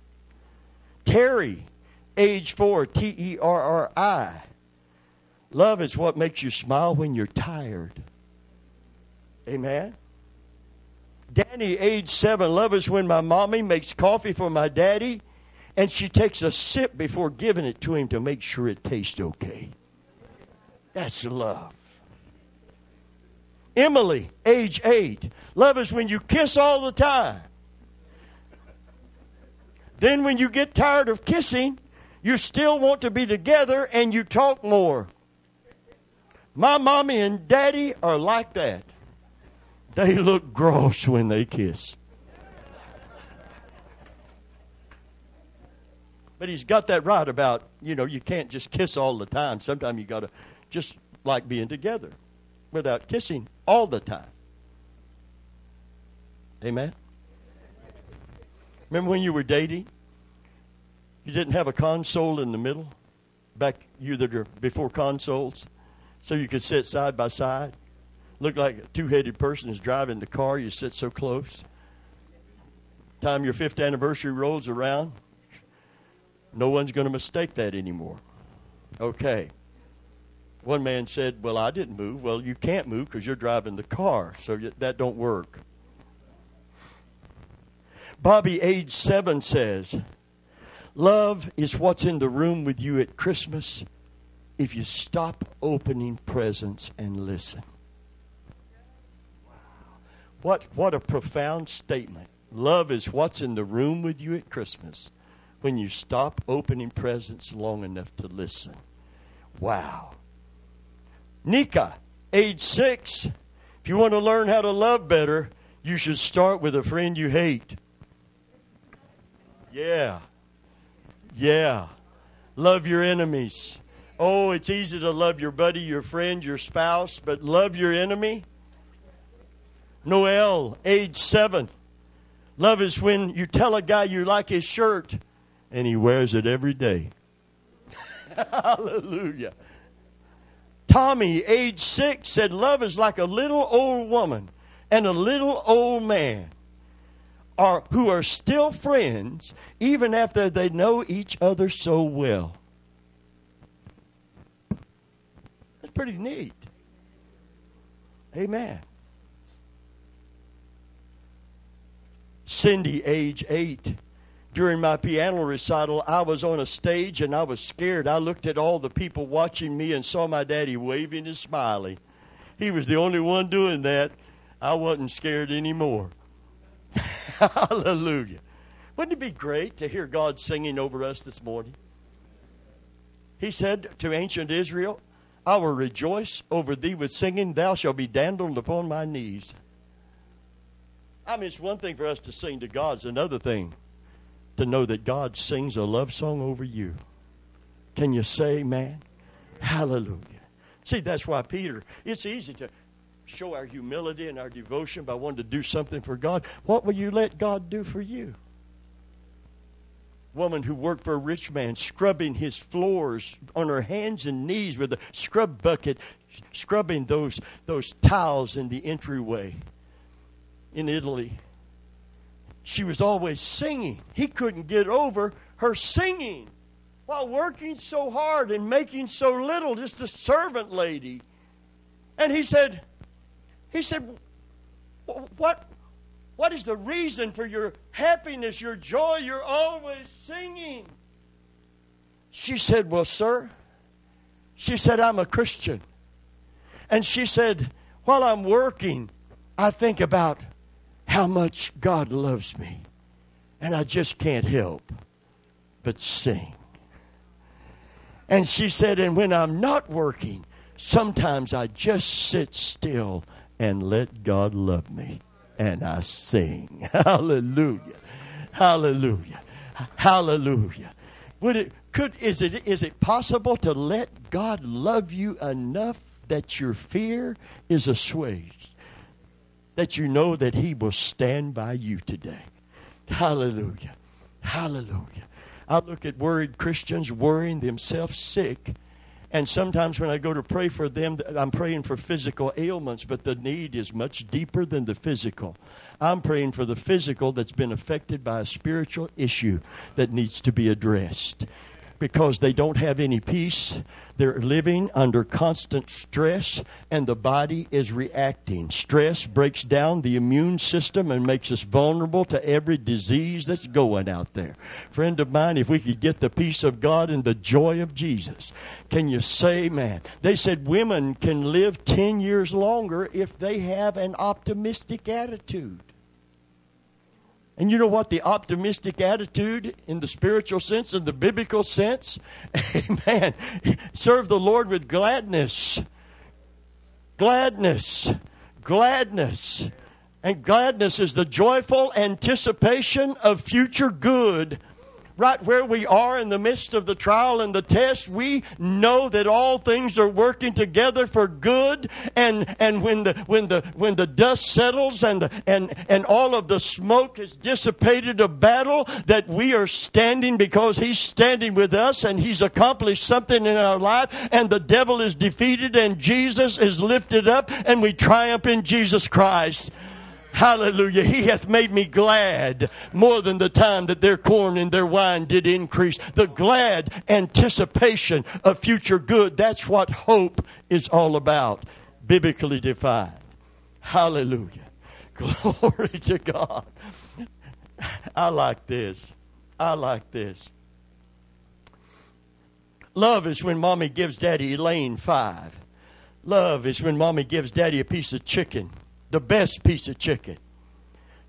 Terri, age four, T E R R I. Love is what makes you smile when you're tired. Amen. Danny, age seven. Love is when my mommy makes coffee for my daddy and she takes a sip before giving it to him to make sure it tastes okay. That's love. Emily, age eight. Love is when you kiss all the time. Then, when you get tired of kissing, you still want to be together and you talk more. My mommy and daddy are like that. They look gross when they kiss. But he's got that right about, you know, you can't just kiss all the time. Sometimes you got to just like being together without kissing all the time. Amen? Remember when you were dating? You didn't have a console in the middle? Back you that are before consoles? So you could sit side by side? Look like a two headed person is driving the car, you sit so close. Time your fifth anniversary rolls around, no one's going to mistake that anymore. Okay. One man said, "Well, I didn't move." Well, you can't move because you're driving the car, so that don't work. Bobby, age seven, says, "Love is what's in the room with you at Christmas. If you stop opening presents and listen." What what a profound statement. Love is what's in the room with you at Christmas when you stop opening presents long enough to listen. Wow. Nika, age six. If you want to learn how to love better, you should start with a friend you hate. Yeah. Yeah. Love your enemies. Oh, it's easy to love your buddy, your friend, your spouse, but love your enemy? Noel, age seven. Love is when you tell a guy you like his shirt and he wears it every day. Hallelujah. Tommy, age six, said, Love is like a little old woman and a little old man are, who are still friends even after they know each other so well. That's pretty neat. Amen. Cindy, age eight. During my piano recital, I was on a stage and I was scared. I looked at all the people watching me and saw my daddy waving and smiling. He was the only one doing that. I wasn't scared anymore. Hallelujah. Wouldn't it be great to hear God singing over us this morning? He said to ancient Israel, I will rejoice over thee with singing, thou shalt be dandled upon my knees. I mean, it's one thing for us to sing to God, it's another thing to know that God sings a love song over you. Can you say, man? Hallelujah. See, that's why Peter, it's easy to show our humility and our devotion by wanting to do something for God. What will you let God do for you? Woman who worked for a rich man, scrubbing his floors on her hands and knees with a scrub bucket, scrubbing those, those tiles in the entryway in Italy. She was always singing. He couldn't get over her singing while working so hard and making so little, just a servant lady. And he said, he said, what, what is the reason for your happiness, your joy? You're always singing. She said, Well, sir, she said, I'm a Christian. And she said, While I'm working, I think about how much God loves me. And I just can't help but sing. And she said, and when I'm not working, sometimes I just sit still and let God love me. And I sing. Hallelujah. Hallelujah. Hallelujah. Would it could is it is it possible to let God love you enough that your fear is assuaged? That you know that He will stand by you today. Hallelujah. Hallelujah. I look at worried Christians worrying themselves sick. And sometimes when I go to pray for them, I'm praying for physical ailments, but the need is much deeper than the physical. I'm praying for the physical that's been affected by a spiritual issue that needs to be addressed because they don't have any peace. They're living under constant stress, and the body is reacting. Stress breaks down the immune system and makes us vulnerable to every disease that's going out there. Friend of mine, if we could get the peace of God and the joy of Jesus, can you say, man? They said women can live 10 years longer if they have an optimistic attitude. And you know what? The optimistic attitude in the spiritual sense, in the biblical sense, amen. Serve the Lord with gladness. Gladness. Gladness. And gladness is the joyful anticipation of future good right where we are in the midst of the trial and the test, we know that all things are working together for good. And, and when the, when the, when the dust settles and, the, and, and all of the smoke has dissipated of battle, that we are standing because he's standing with us and he's accomplished something in our life and the devil is defeated and Jesus is lifted up and we triumph in Jesus Christ. Hallelujah. He hath made me glad more than the time that their corn and their wine did increase. The glad anticipation of future good. That's what hope is all about, biblically defined. Hallelujah. Glory to God. I like this. I like this. Love is when mommy gives daddy Elaine five. Love is when mommy gives daddy a piece of chicken the best piece of chicken.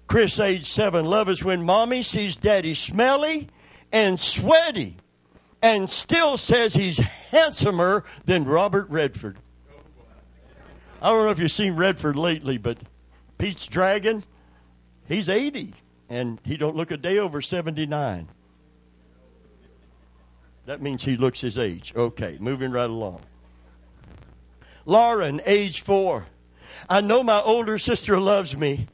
Chris, age seven, love is when mommy sees daddy smelly and sweaty and still says he's handsomer than Robert Redford. I don't know if you've seen Redford lately, but Pete's Dragon, he's 80, and he don't look a day over 79. That means he looks his age. Okay, moving right along. Lauren, age four. I know my older sister loves me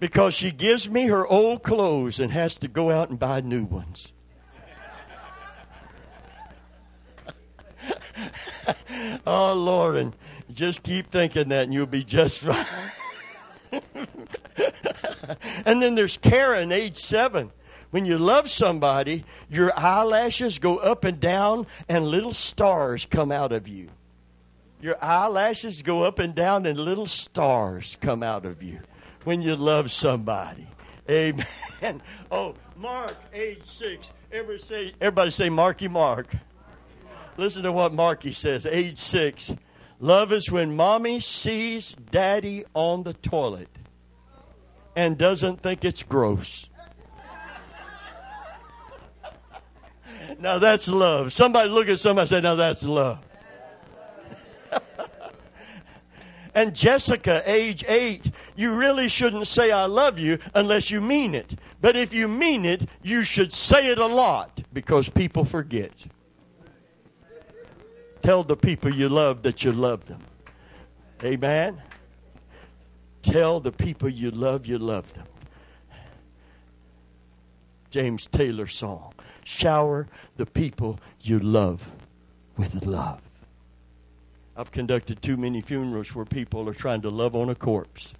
because she gives me her old clothes and has to go out and buy new ones. oh, Lauren, just keep thinking that and you'll be just fine. and then there's Karen, age seven. When you love somebody, your eyelashes go up and down, and little stars come out of you. Your eyelashes go up and down, and little stars come out of you when you love somebody. Amen. Oh, Mark, age six. Everybody say, everybody say Marky Mark. Listen to what Marky says, age six. Love is when mommy sees daddy on the toilet and doesn't think it's gross. now that's love. Somebody look at somebody and say, now that's love. And Jessica, age eight, you really shouldn't say I love you unless you mean it. But if you mean it, you should say it a lot because people forget. Tell the people you love that you love them. Amen. Tell the people you love you love them. James Taylor song. Shower the people you love with love. I've conducted too many funerals where people are trying to love on a corpse.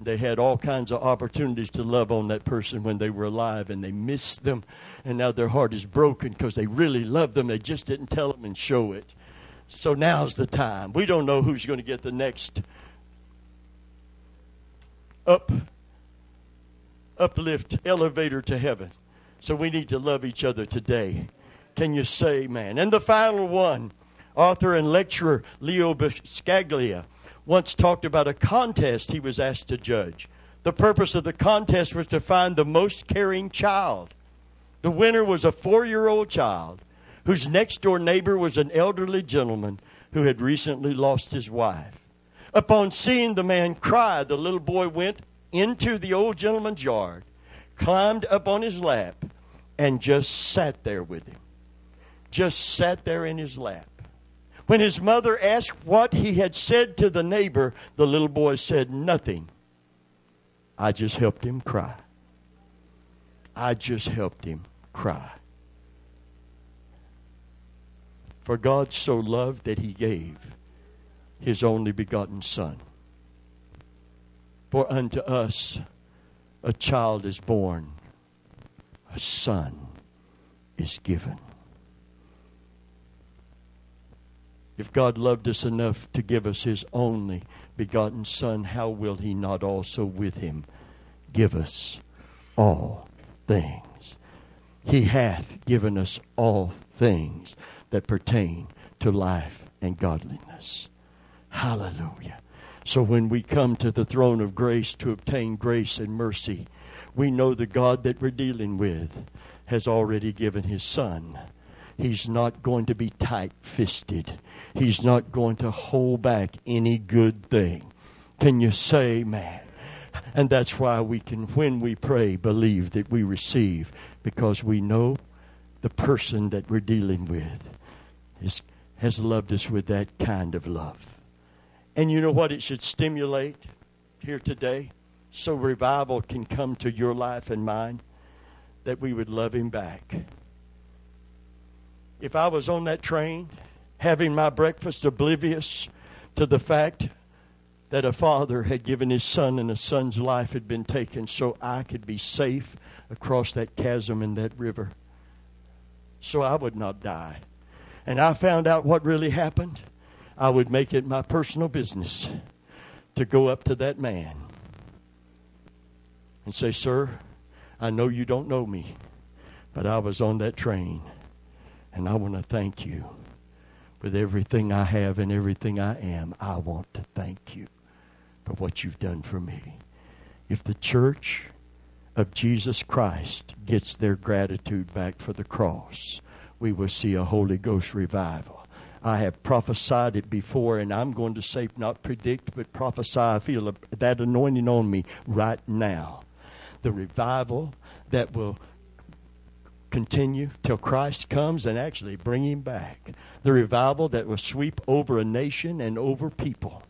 They had all kinds of opportunities to love on that person when they were alive, and they missed them, and now their heart is broken because they really loved them. They just didn't tell them and show it. So now's the time. We don't know who's going to get the next up uplift elevator to heaven. So we need to love each other today. Can you say man? And the final one, author and lecturer Leo Buscaglia once talked about a contest he was asked to judge. The purpose of the contest was to find the most caring child. The winner was a four year old child whose next door neighbor was an elderly gentleman who had recently lost his wife. Upon seeing the man cry, the little boy went into the old gentleman's yard, climbed up on his lap, and just sat there with him. Just sat there in his lap. When his mother asked what he had said to the neighbor, the little boy said, Nothing. I just helped him cry. I just helped him cry. For God so loved that he gave his only begotten Son. For unto us a child is born, a son is given. If God loved us enough to give us his only begotten Son, how will he not also with him give us all things? He hath given us all things that pertain to life and godliness. Hallelujah. So when we come to the throne of grace to obtain grace and mercy, we know the God that we're dealing with has already given his son. He's not going to be tight fisted. He's not going to hold back any good thing. Can you say, man? And that's why we can, when we pray, believe that we receive because we know the person that we're dealing with is, has loved us with that kind of love. And you know what it should stimulate here today? So revival can come to your life and mine that we would love him back. If I was on that train having my breakfast oblivious to the fact that a father had given his son and a son's life had been taken so I could be safe across that chasm in that river, so I would not die. And I found out what really happened, I would make it my personal business to go up to that man and say, Sir, I know you don't know me, but I was on that train, and I want to thank you. With everything I have and everything I am, I want to thank you for what you've done for me. If the church of Jesus Christ gets their gratitude back for the cross, we will see a Holy Ghost revival. I have prophesied it before, and I'm going to say, not predict, but prophesy. I feel that anointing on me right now. The revival that will continue till Christ comes and actually bring him back. The revival that will sweep over a nation and over people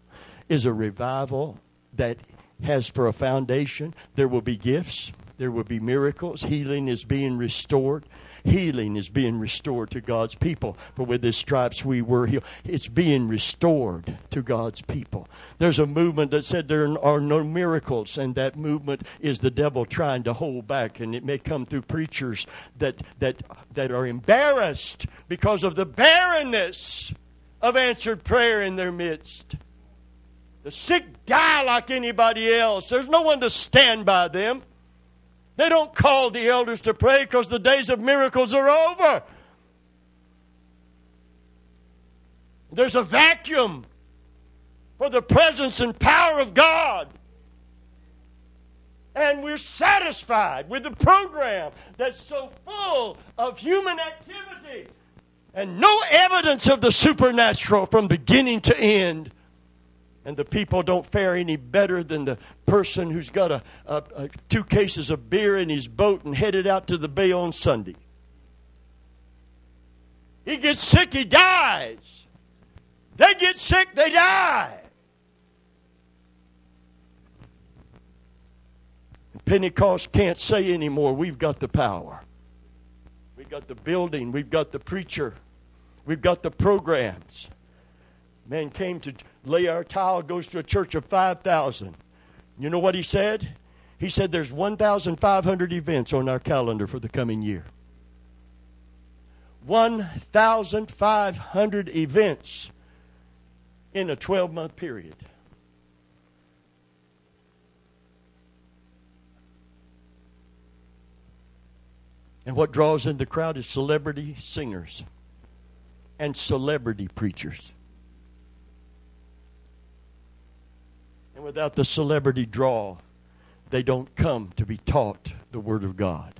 is a revival that has for a foundation. There will be gifts, there will be miracles, healing is being restored. Healing is being restored to God's people. For with his stripes we were healed. It's being restored to God's people. There's a movement that said there are no miracles, and that movement is the devil trying to hold back. And it may come through preachers that, that, that are embarrassed because of the barrenness of answered prayer in their midst. The sick die like anybody else. There's no one to stand by them. They don't call the elders to pray because the days of miracles are over. There's a vacuum for the presence and power of God. And we're satisfied with the program that's so full of human activity and no evidence of the supernatural from beginning to end and the people don't fare any better than the person who's got a, a, a, two cases of beer in his boat and headed out to the bay on Sunday. He gets sick, he dies. They get sick, they die. Pentecost can't say anymore, we've got the power. We've got the building, we've got the preacher, we've got the programs. Man came to our tile goes to a church of 5,000. You know what he said? He said there's 1,500 events on our calendar for the coming year. 1,500 events in a 12 month period. And what draws in the crowd is celebrity singers and celebrity preachers. And without the celebrity draw, they don't come to be taught the Word of God.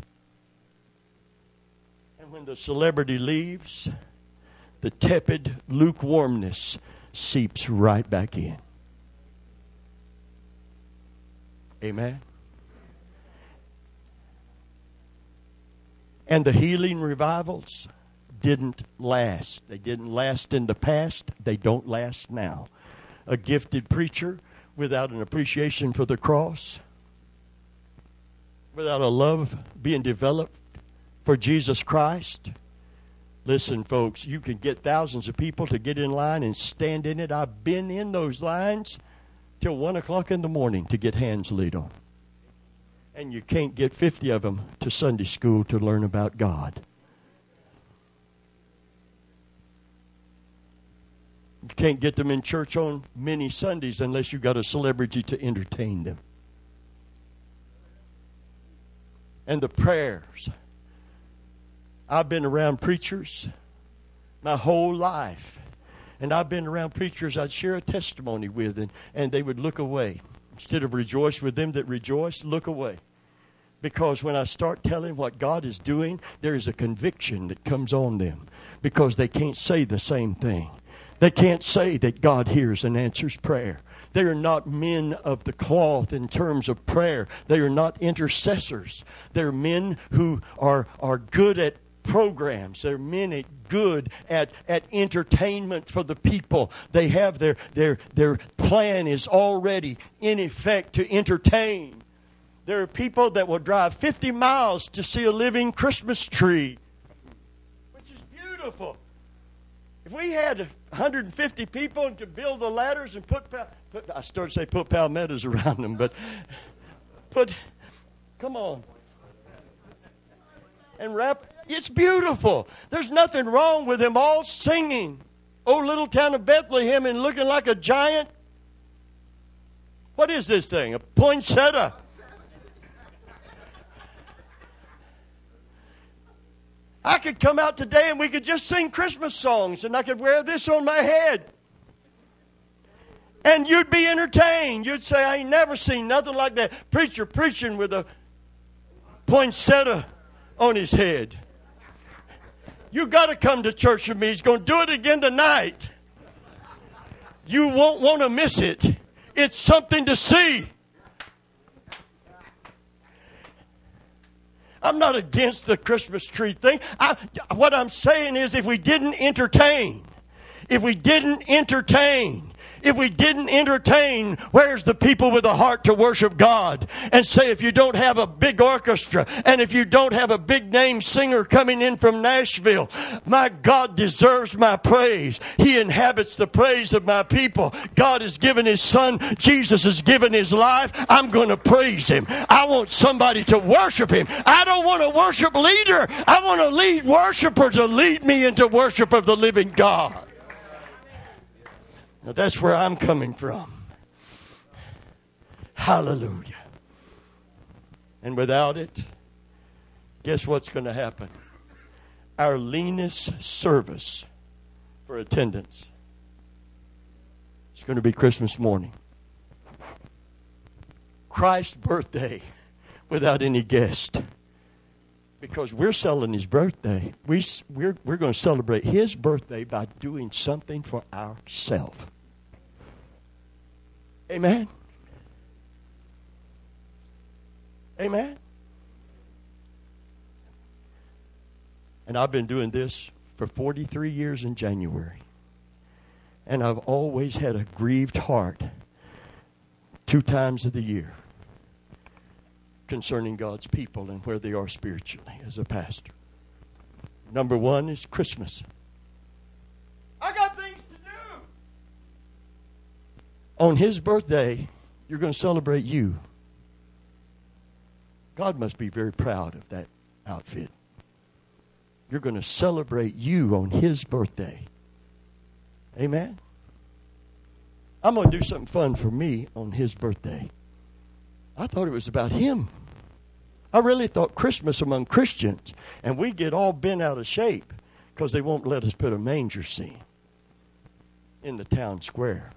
And when the celebrity leaves, the tepid lukewarmness seeps right back in. Amen. And the healing revivals didn't last. They didn't last in the past, they don't last now. A gifted preacher without an appreciation for the cross, without a love being developed for Jesus Christ. Listen, folks, you can get thousands of people to get in line and stand in it. I've been in those lines till 1 o'clock in the morning to get hands laid on. And you can't get 50 of them to Sunday school to learn about God. Can't get them in church on many Sundays unless you've got a celebrity to entertain them. And the prayers. I've been around preachers my whole life. And I've been around preachers I'd share a testimony with, and, and they would look away. Instead of rejoice with them that rejoice, look away. Because when I start telling what God is doing, there is a conviction that comes on them because they can't say the same thing. They can't say that God hears and answers prayer. They are not men of the cloth in terms of prayer. They are not intercessors. They're men who are, are good at programs. They're men at good at, at entertainment for the people. They have their, their, their plan is already in effect to entertain. There are people that will drive 50 miles to see a living Christmas tree, which is beautiful. If we had 150 people and could build the ladders and put, put I started to say put palmettos around them, but put, come on. And wrap, it's beautiful. There's nothing wrong with them all singing. Oh, little town of Bethlehem and looking like a giant. What is this thing? A poinsettia. I could come out today and we could just sing Christmas songs and I could wear this on my head. And you'd be entertained. You'd say, I ain't never seen nothing like that. Preacher preaching with a poinsettia on his head. You got to come to church with me. He's going to do it again tonight. You won't want to miss it. It's something to see. I'm not against the Christmas tree thing. I, what I'm saying is, if we didn't entertain, if we didn't entertain, if we didn't entertain, where's the people with a heart to worship God? And say, if you don't have a big orchestra and if you don't have a big name singer coming in from Nashville, my God deserves my praise. He inhabits the praise of my people. God has given His Son. Jesus has given His life. I'm going to praise Him. I want somebody to worship Him. I don't want a worship leader. I want a lead worshiper to lead me into worship of the living God. Now that's where I'm coming from. Hallelujah. And without it, guess what's going to happen? Our leanest service for attendance is going to be Christmas morning. Christ's birthday without any guest. Because we're selling his birthday. We, we're, we're going to celebrate his birthday by doing something for ourselves. Amen. Amen. And I've been doing this for 43 years in January. And I've always had a grieved heart two times of the year concerning God's people and where they are spiritually as a pastor. Number one is Christmas. I got things on his birthday, you're going to celebrate you. God must be very proud of that outfit. You're going to celebrate you on his birthday. Amen. I'm going to do something fun for me on his birthday. I thought it was about him. I really thought Christmas among Christians, and we get all bent out of shape because they won't let us put a manger scene in the town square.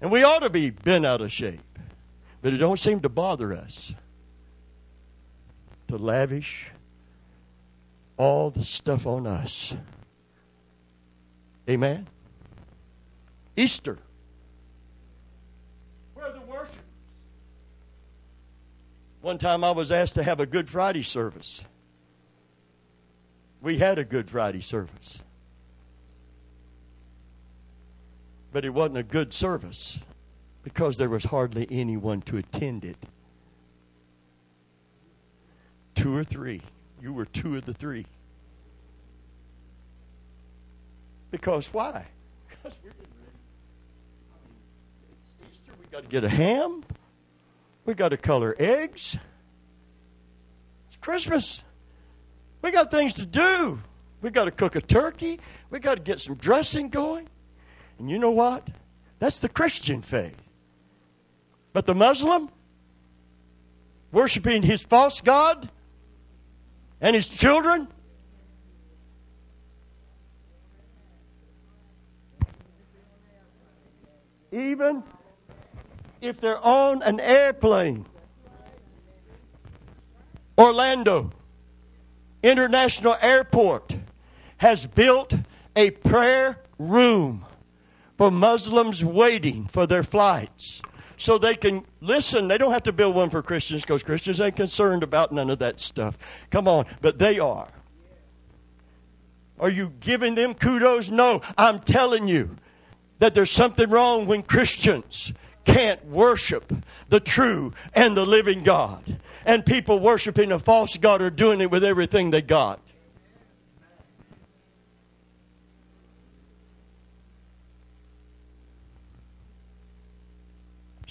And we ought to be bent out of shape. But it don't seem to bother us to lavish all the stuff on us. Amen. Easter. Where are the worshipers? One time I was asked to have a Good Friday service. We had a Good Friday service. But it wasn't a good service because there was hardly anyone to attend it. Two or three. You were two of the three. Because why? Because we're getting ready. I mean, it's Easter. We got to get a ham. We got to color eggs. It's Christmas. We got things to do. We got to cook a turkey. We got to get some dressing going. And you know what? That's the Christian faith. But the Muslim, worshiping his false God and his children, even if they're on an airplane, Orlando International Airport has built a prayer room for Muslims waiting for their flights so they can listen. They don't have to build one for Christians because Christians ain't concerned about none of that stuff. Come on, but they are. Are you giving them kudos? No, I'm telling you that there's something wrong when Christians can't worship the true and the living God. And people worshiping a false God are doing it with everything they got.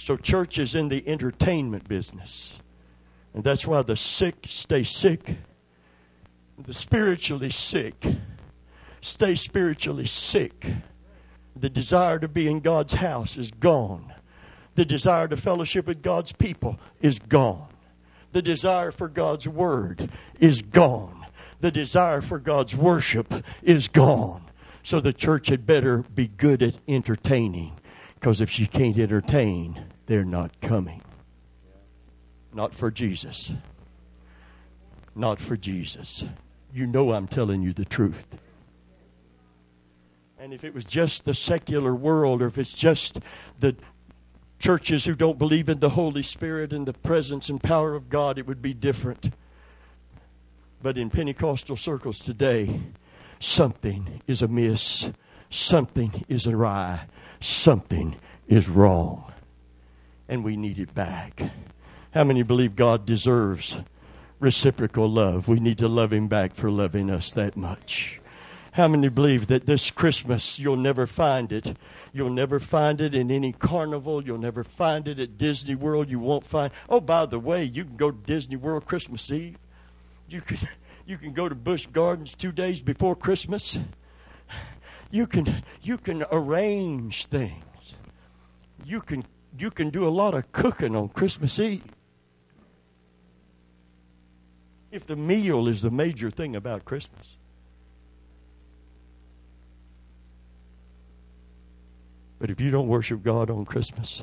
So, church is in the entertainment business. And that's why the sick stay sick, the spiritually sick stay spiritually sick. The desire to be in God's house is gone. The desire to fellowship with God's people is gone. The desire for God's word is gone. The desire for God's worship is gone. So the church had better be good at entertaining. Because if she can't entertain, they're not coming. Not for Jesus. Not for Jesus. you know I'm telling you the truth. And if it was just the secular world, or if it's just the churches who don't believe in the Holy Spirit and the presence and power of God, it would be different. But in Pentecostal circles today, something is amiss, something is awry, something is wrong, and we need it back. How many believe God deserves reciprocal love? We need to love Him back for loving us that much. How many believe that this Christmas you'll never find it? You'll never find it in any carnival. You'll never find it at Disney World. You won't find. Oh, by the way, you can go to Disney World Christmas Eve. You can, you can go to Busch Gardens two days before Christmas. You can, you can arrange things. You can, you can do a lot of cooking on Christmas Eve. If the meal is the major thing about Christmas. But if you don't worship God on Christmas,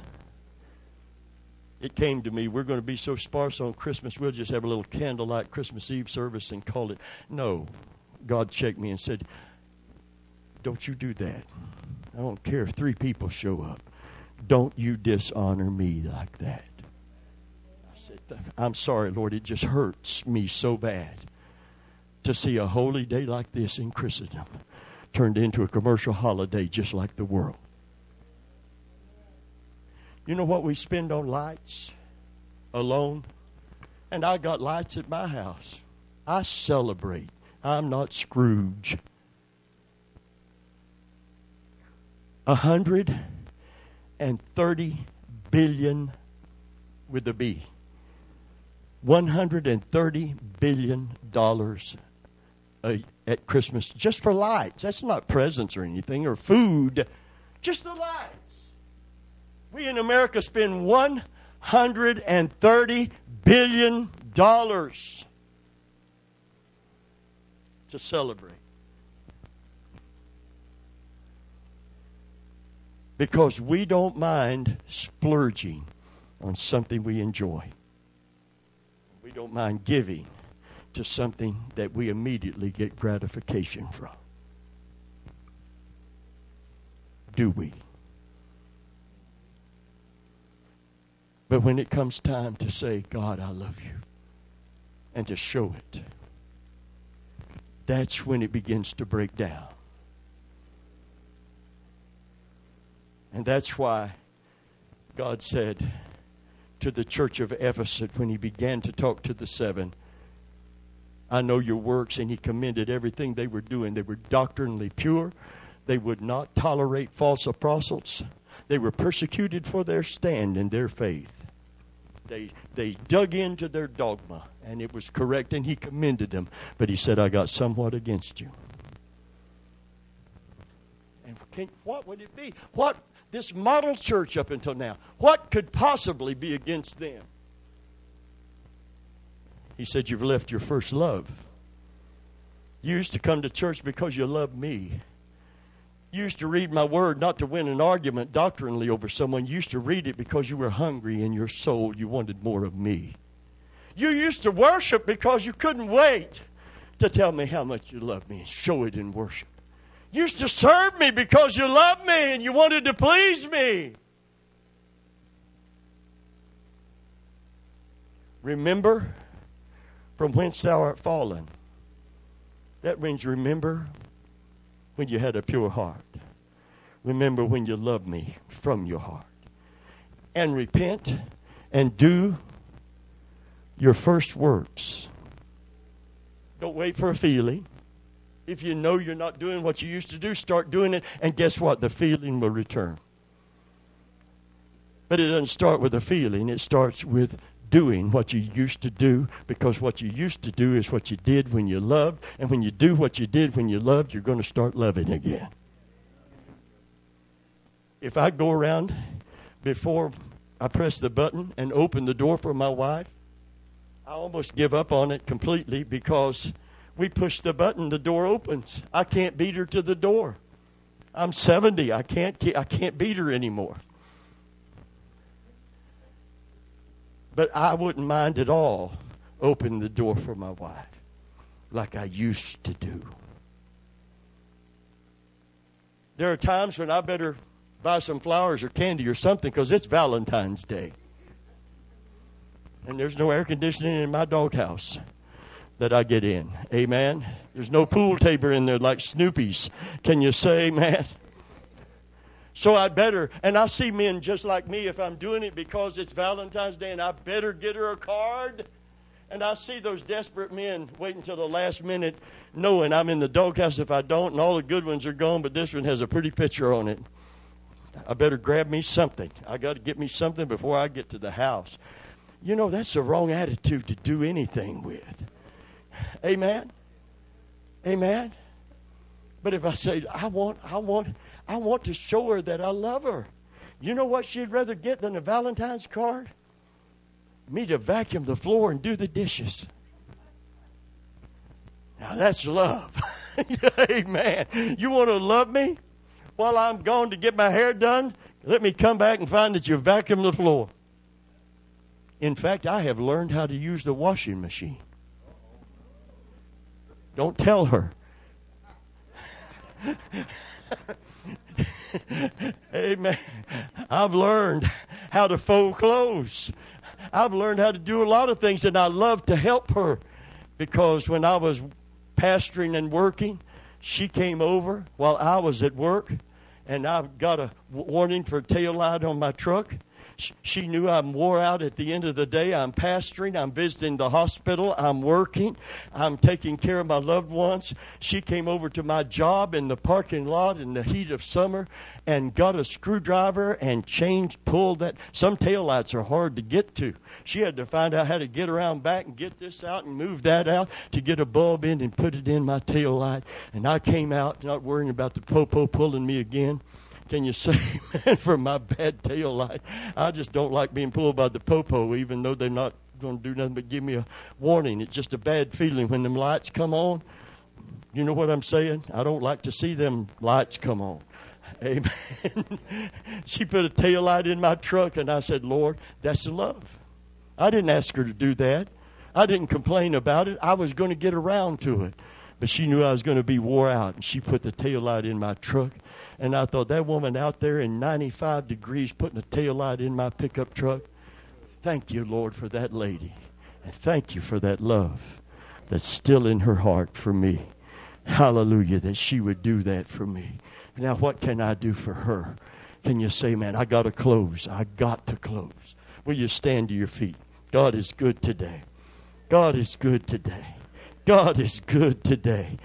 it came to me, we're going to be so sparse on Christmas, we'll just have a little candlelight Christmas Eve service and call it. No. God checked me and said, Don't you do that. I don't care if three people show up. Don't you dishonor me like that. I said, I'm sorry, Lord, it just hurts me so bad to see a holy day like this in Christendom turned into a commercial holiday just like the world. You know what we spend on lights alone? And I got lights at my house. I celebrate. I'm not Scrooge. A hundred and thirty billion with a B. One hundred and thirty billion dollars uh, at Christmas just for lights. That's not presents or anything or food, just the lights. We in America spend $130 billion to celebrate. Because we don't mind splurging on something we enjoy. We don't mind giving to something that we immediately get gratification from. Do we? But when it comes time to say, God, I love you, and to show it, that's when it begins to break down. And that's why God said to the church of Ephesus when he began to talk to the seven, I know your works, and he commended everything they were doing. They were doctrinally pure. They would not tolerate false apostles. They were persecuted for their stand and their faith. They, they dug into their dogma, and it was correct, and he commended them. But he said, I got somewhat against you. And can, what would it be? What, this model church up until now, what could possibly be against them? He said, You've left your first love. You used to come to church because you loved me You used to read my word not to win an argument doctrinally over someone. You used to read it because you were hungry in your soul. You wanted more of me. You used to worship because you couldn't wait to tell me how much you love me and show it in worship. You used to serve me because you loved me and you wanted to please me. Remember from whence thou art fallen. That means remember when you had a pure heart. Remember when you loved me from your heart. And repent and do your first works. Don't wait for a feeling. If you know you're not doing what you used to do, start doing it, and guess what? The feeling will return. But it doesn't start with a feeling, it starts with doing what you used to do because what you used to do is what you did when you loved. And when you do what you did when you loved, you're going to start loving again. If I go around before I press the button and open the door for my wife, I almost give up on it completely because we push the button, the door opens. I can't beat her to the door. I'm 70. I can't, I can't beat her anymore. But I wouldn't mind at all opening the door for my wife. like I used to do. There are times when I better buy some flowers or candy or something because it's Valentine's Day. And there's no air conditioning in my doghouse that I get in. Amen. There's no pool table in there like Snoopy's. Can you say amen? So I better, and I see men just like me if I'm doing it because it's Valentine's Day and I better get her a card. And I see those desperate men waiting till the last minute, knowing I'm in the doghouse if I don't, and all the good ones are gone, but this one has a pretty picture on it. I better grab me something. I got to get me something before I get to the house. You know, that's the wrong attitude to do anything with. Amen. Amen. But if I say, I want, I want, I want to show her that I love her. You know what she'd rather get than a Valentine's card? Me to vacuum the floor and do the dishes. Now that's love. Amen. You want to love me while I'm gone to get my hair done? Let me come back and find that you vacuum the floor. In fact, I have learned how to use the washing machine. Don't tell her. Amen. I've learned how to fold clothes. I've learned how to do a lot of things, and I love to help her because when I was pastoring and working, she came over while I was at work, and I got a warning for tail light on my truck. She knew I'm wore out at the end of the day. I'm pastoring. I'm visiting the hospital. I'm working. I'm taking care of my loved ones. She came over to my job in the parking lot in the heat of summer and got a screwdriver and changed, pulled that. Some taillights are hard to get to. She had to find out how to get around back and get this out and move that out to get a bulb in and put it in my tail light. And I came out not worrying about the popo pulling me again. Can you say, man, for my bad tail light? I just don't like being pulled by the popo, even though they're not going to do nothing but give me a warning. It's just a bad feeling when them lights come on. You know what I'm saying? I don't like to see them lights come on. Amen. she put a tail light in my truck, and I said, Lord, that's love. I didn't ask her to do that. I didn't complain about it. I was going to get around to it. But she knew I was going to be wore out, and she put the tail light in my truck. And I thought, that woman out there in 95 degrees putting a tail light in my pickup truck, thank you, Lord, for that lady. And thank you for that love that's still in her heart for me. Hallelujah, that she would do that for me. Now, what can I do for her? Can you say, man, I got to close. I got to close. Will you stand to your feet? God is good today. God is good today. God is good today.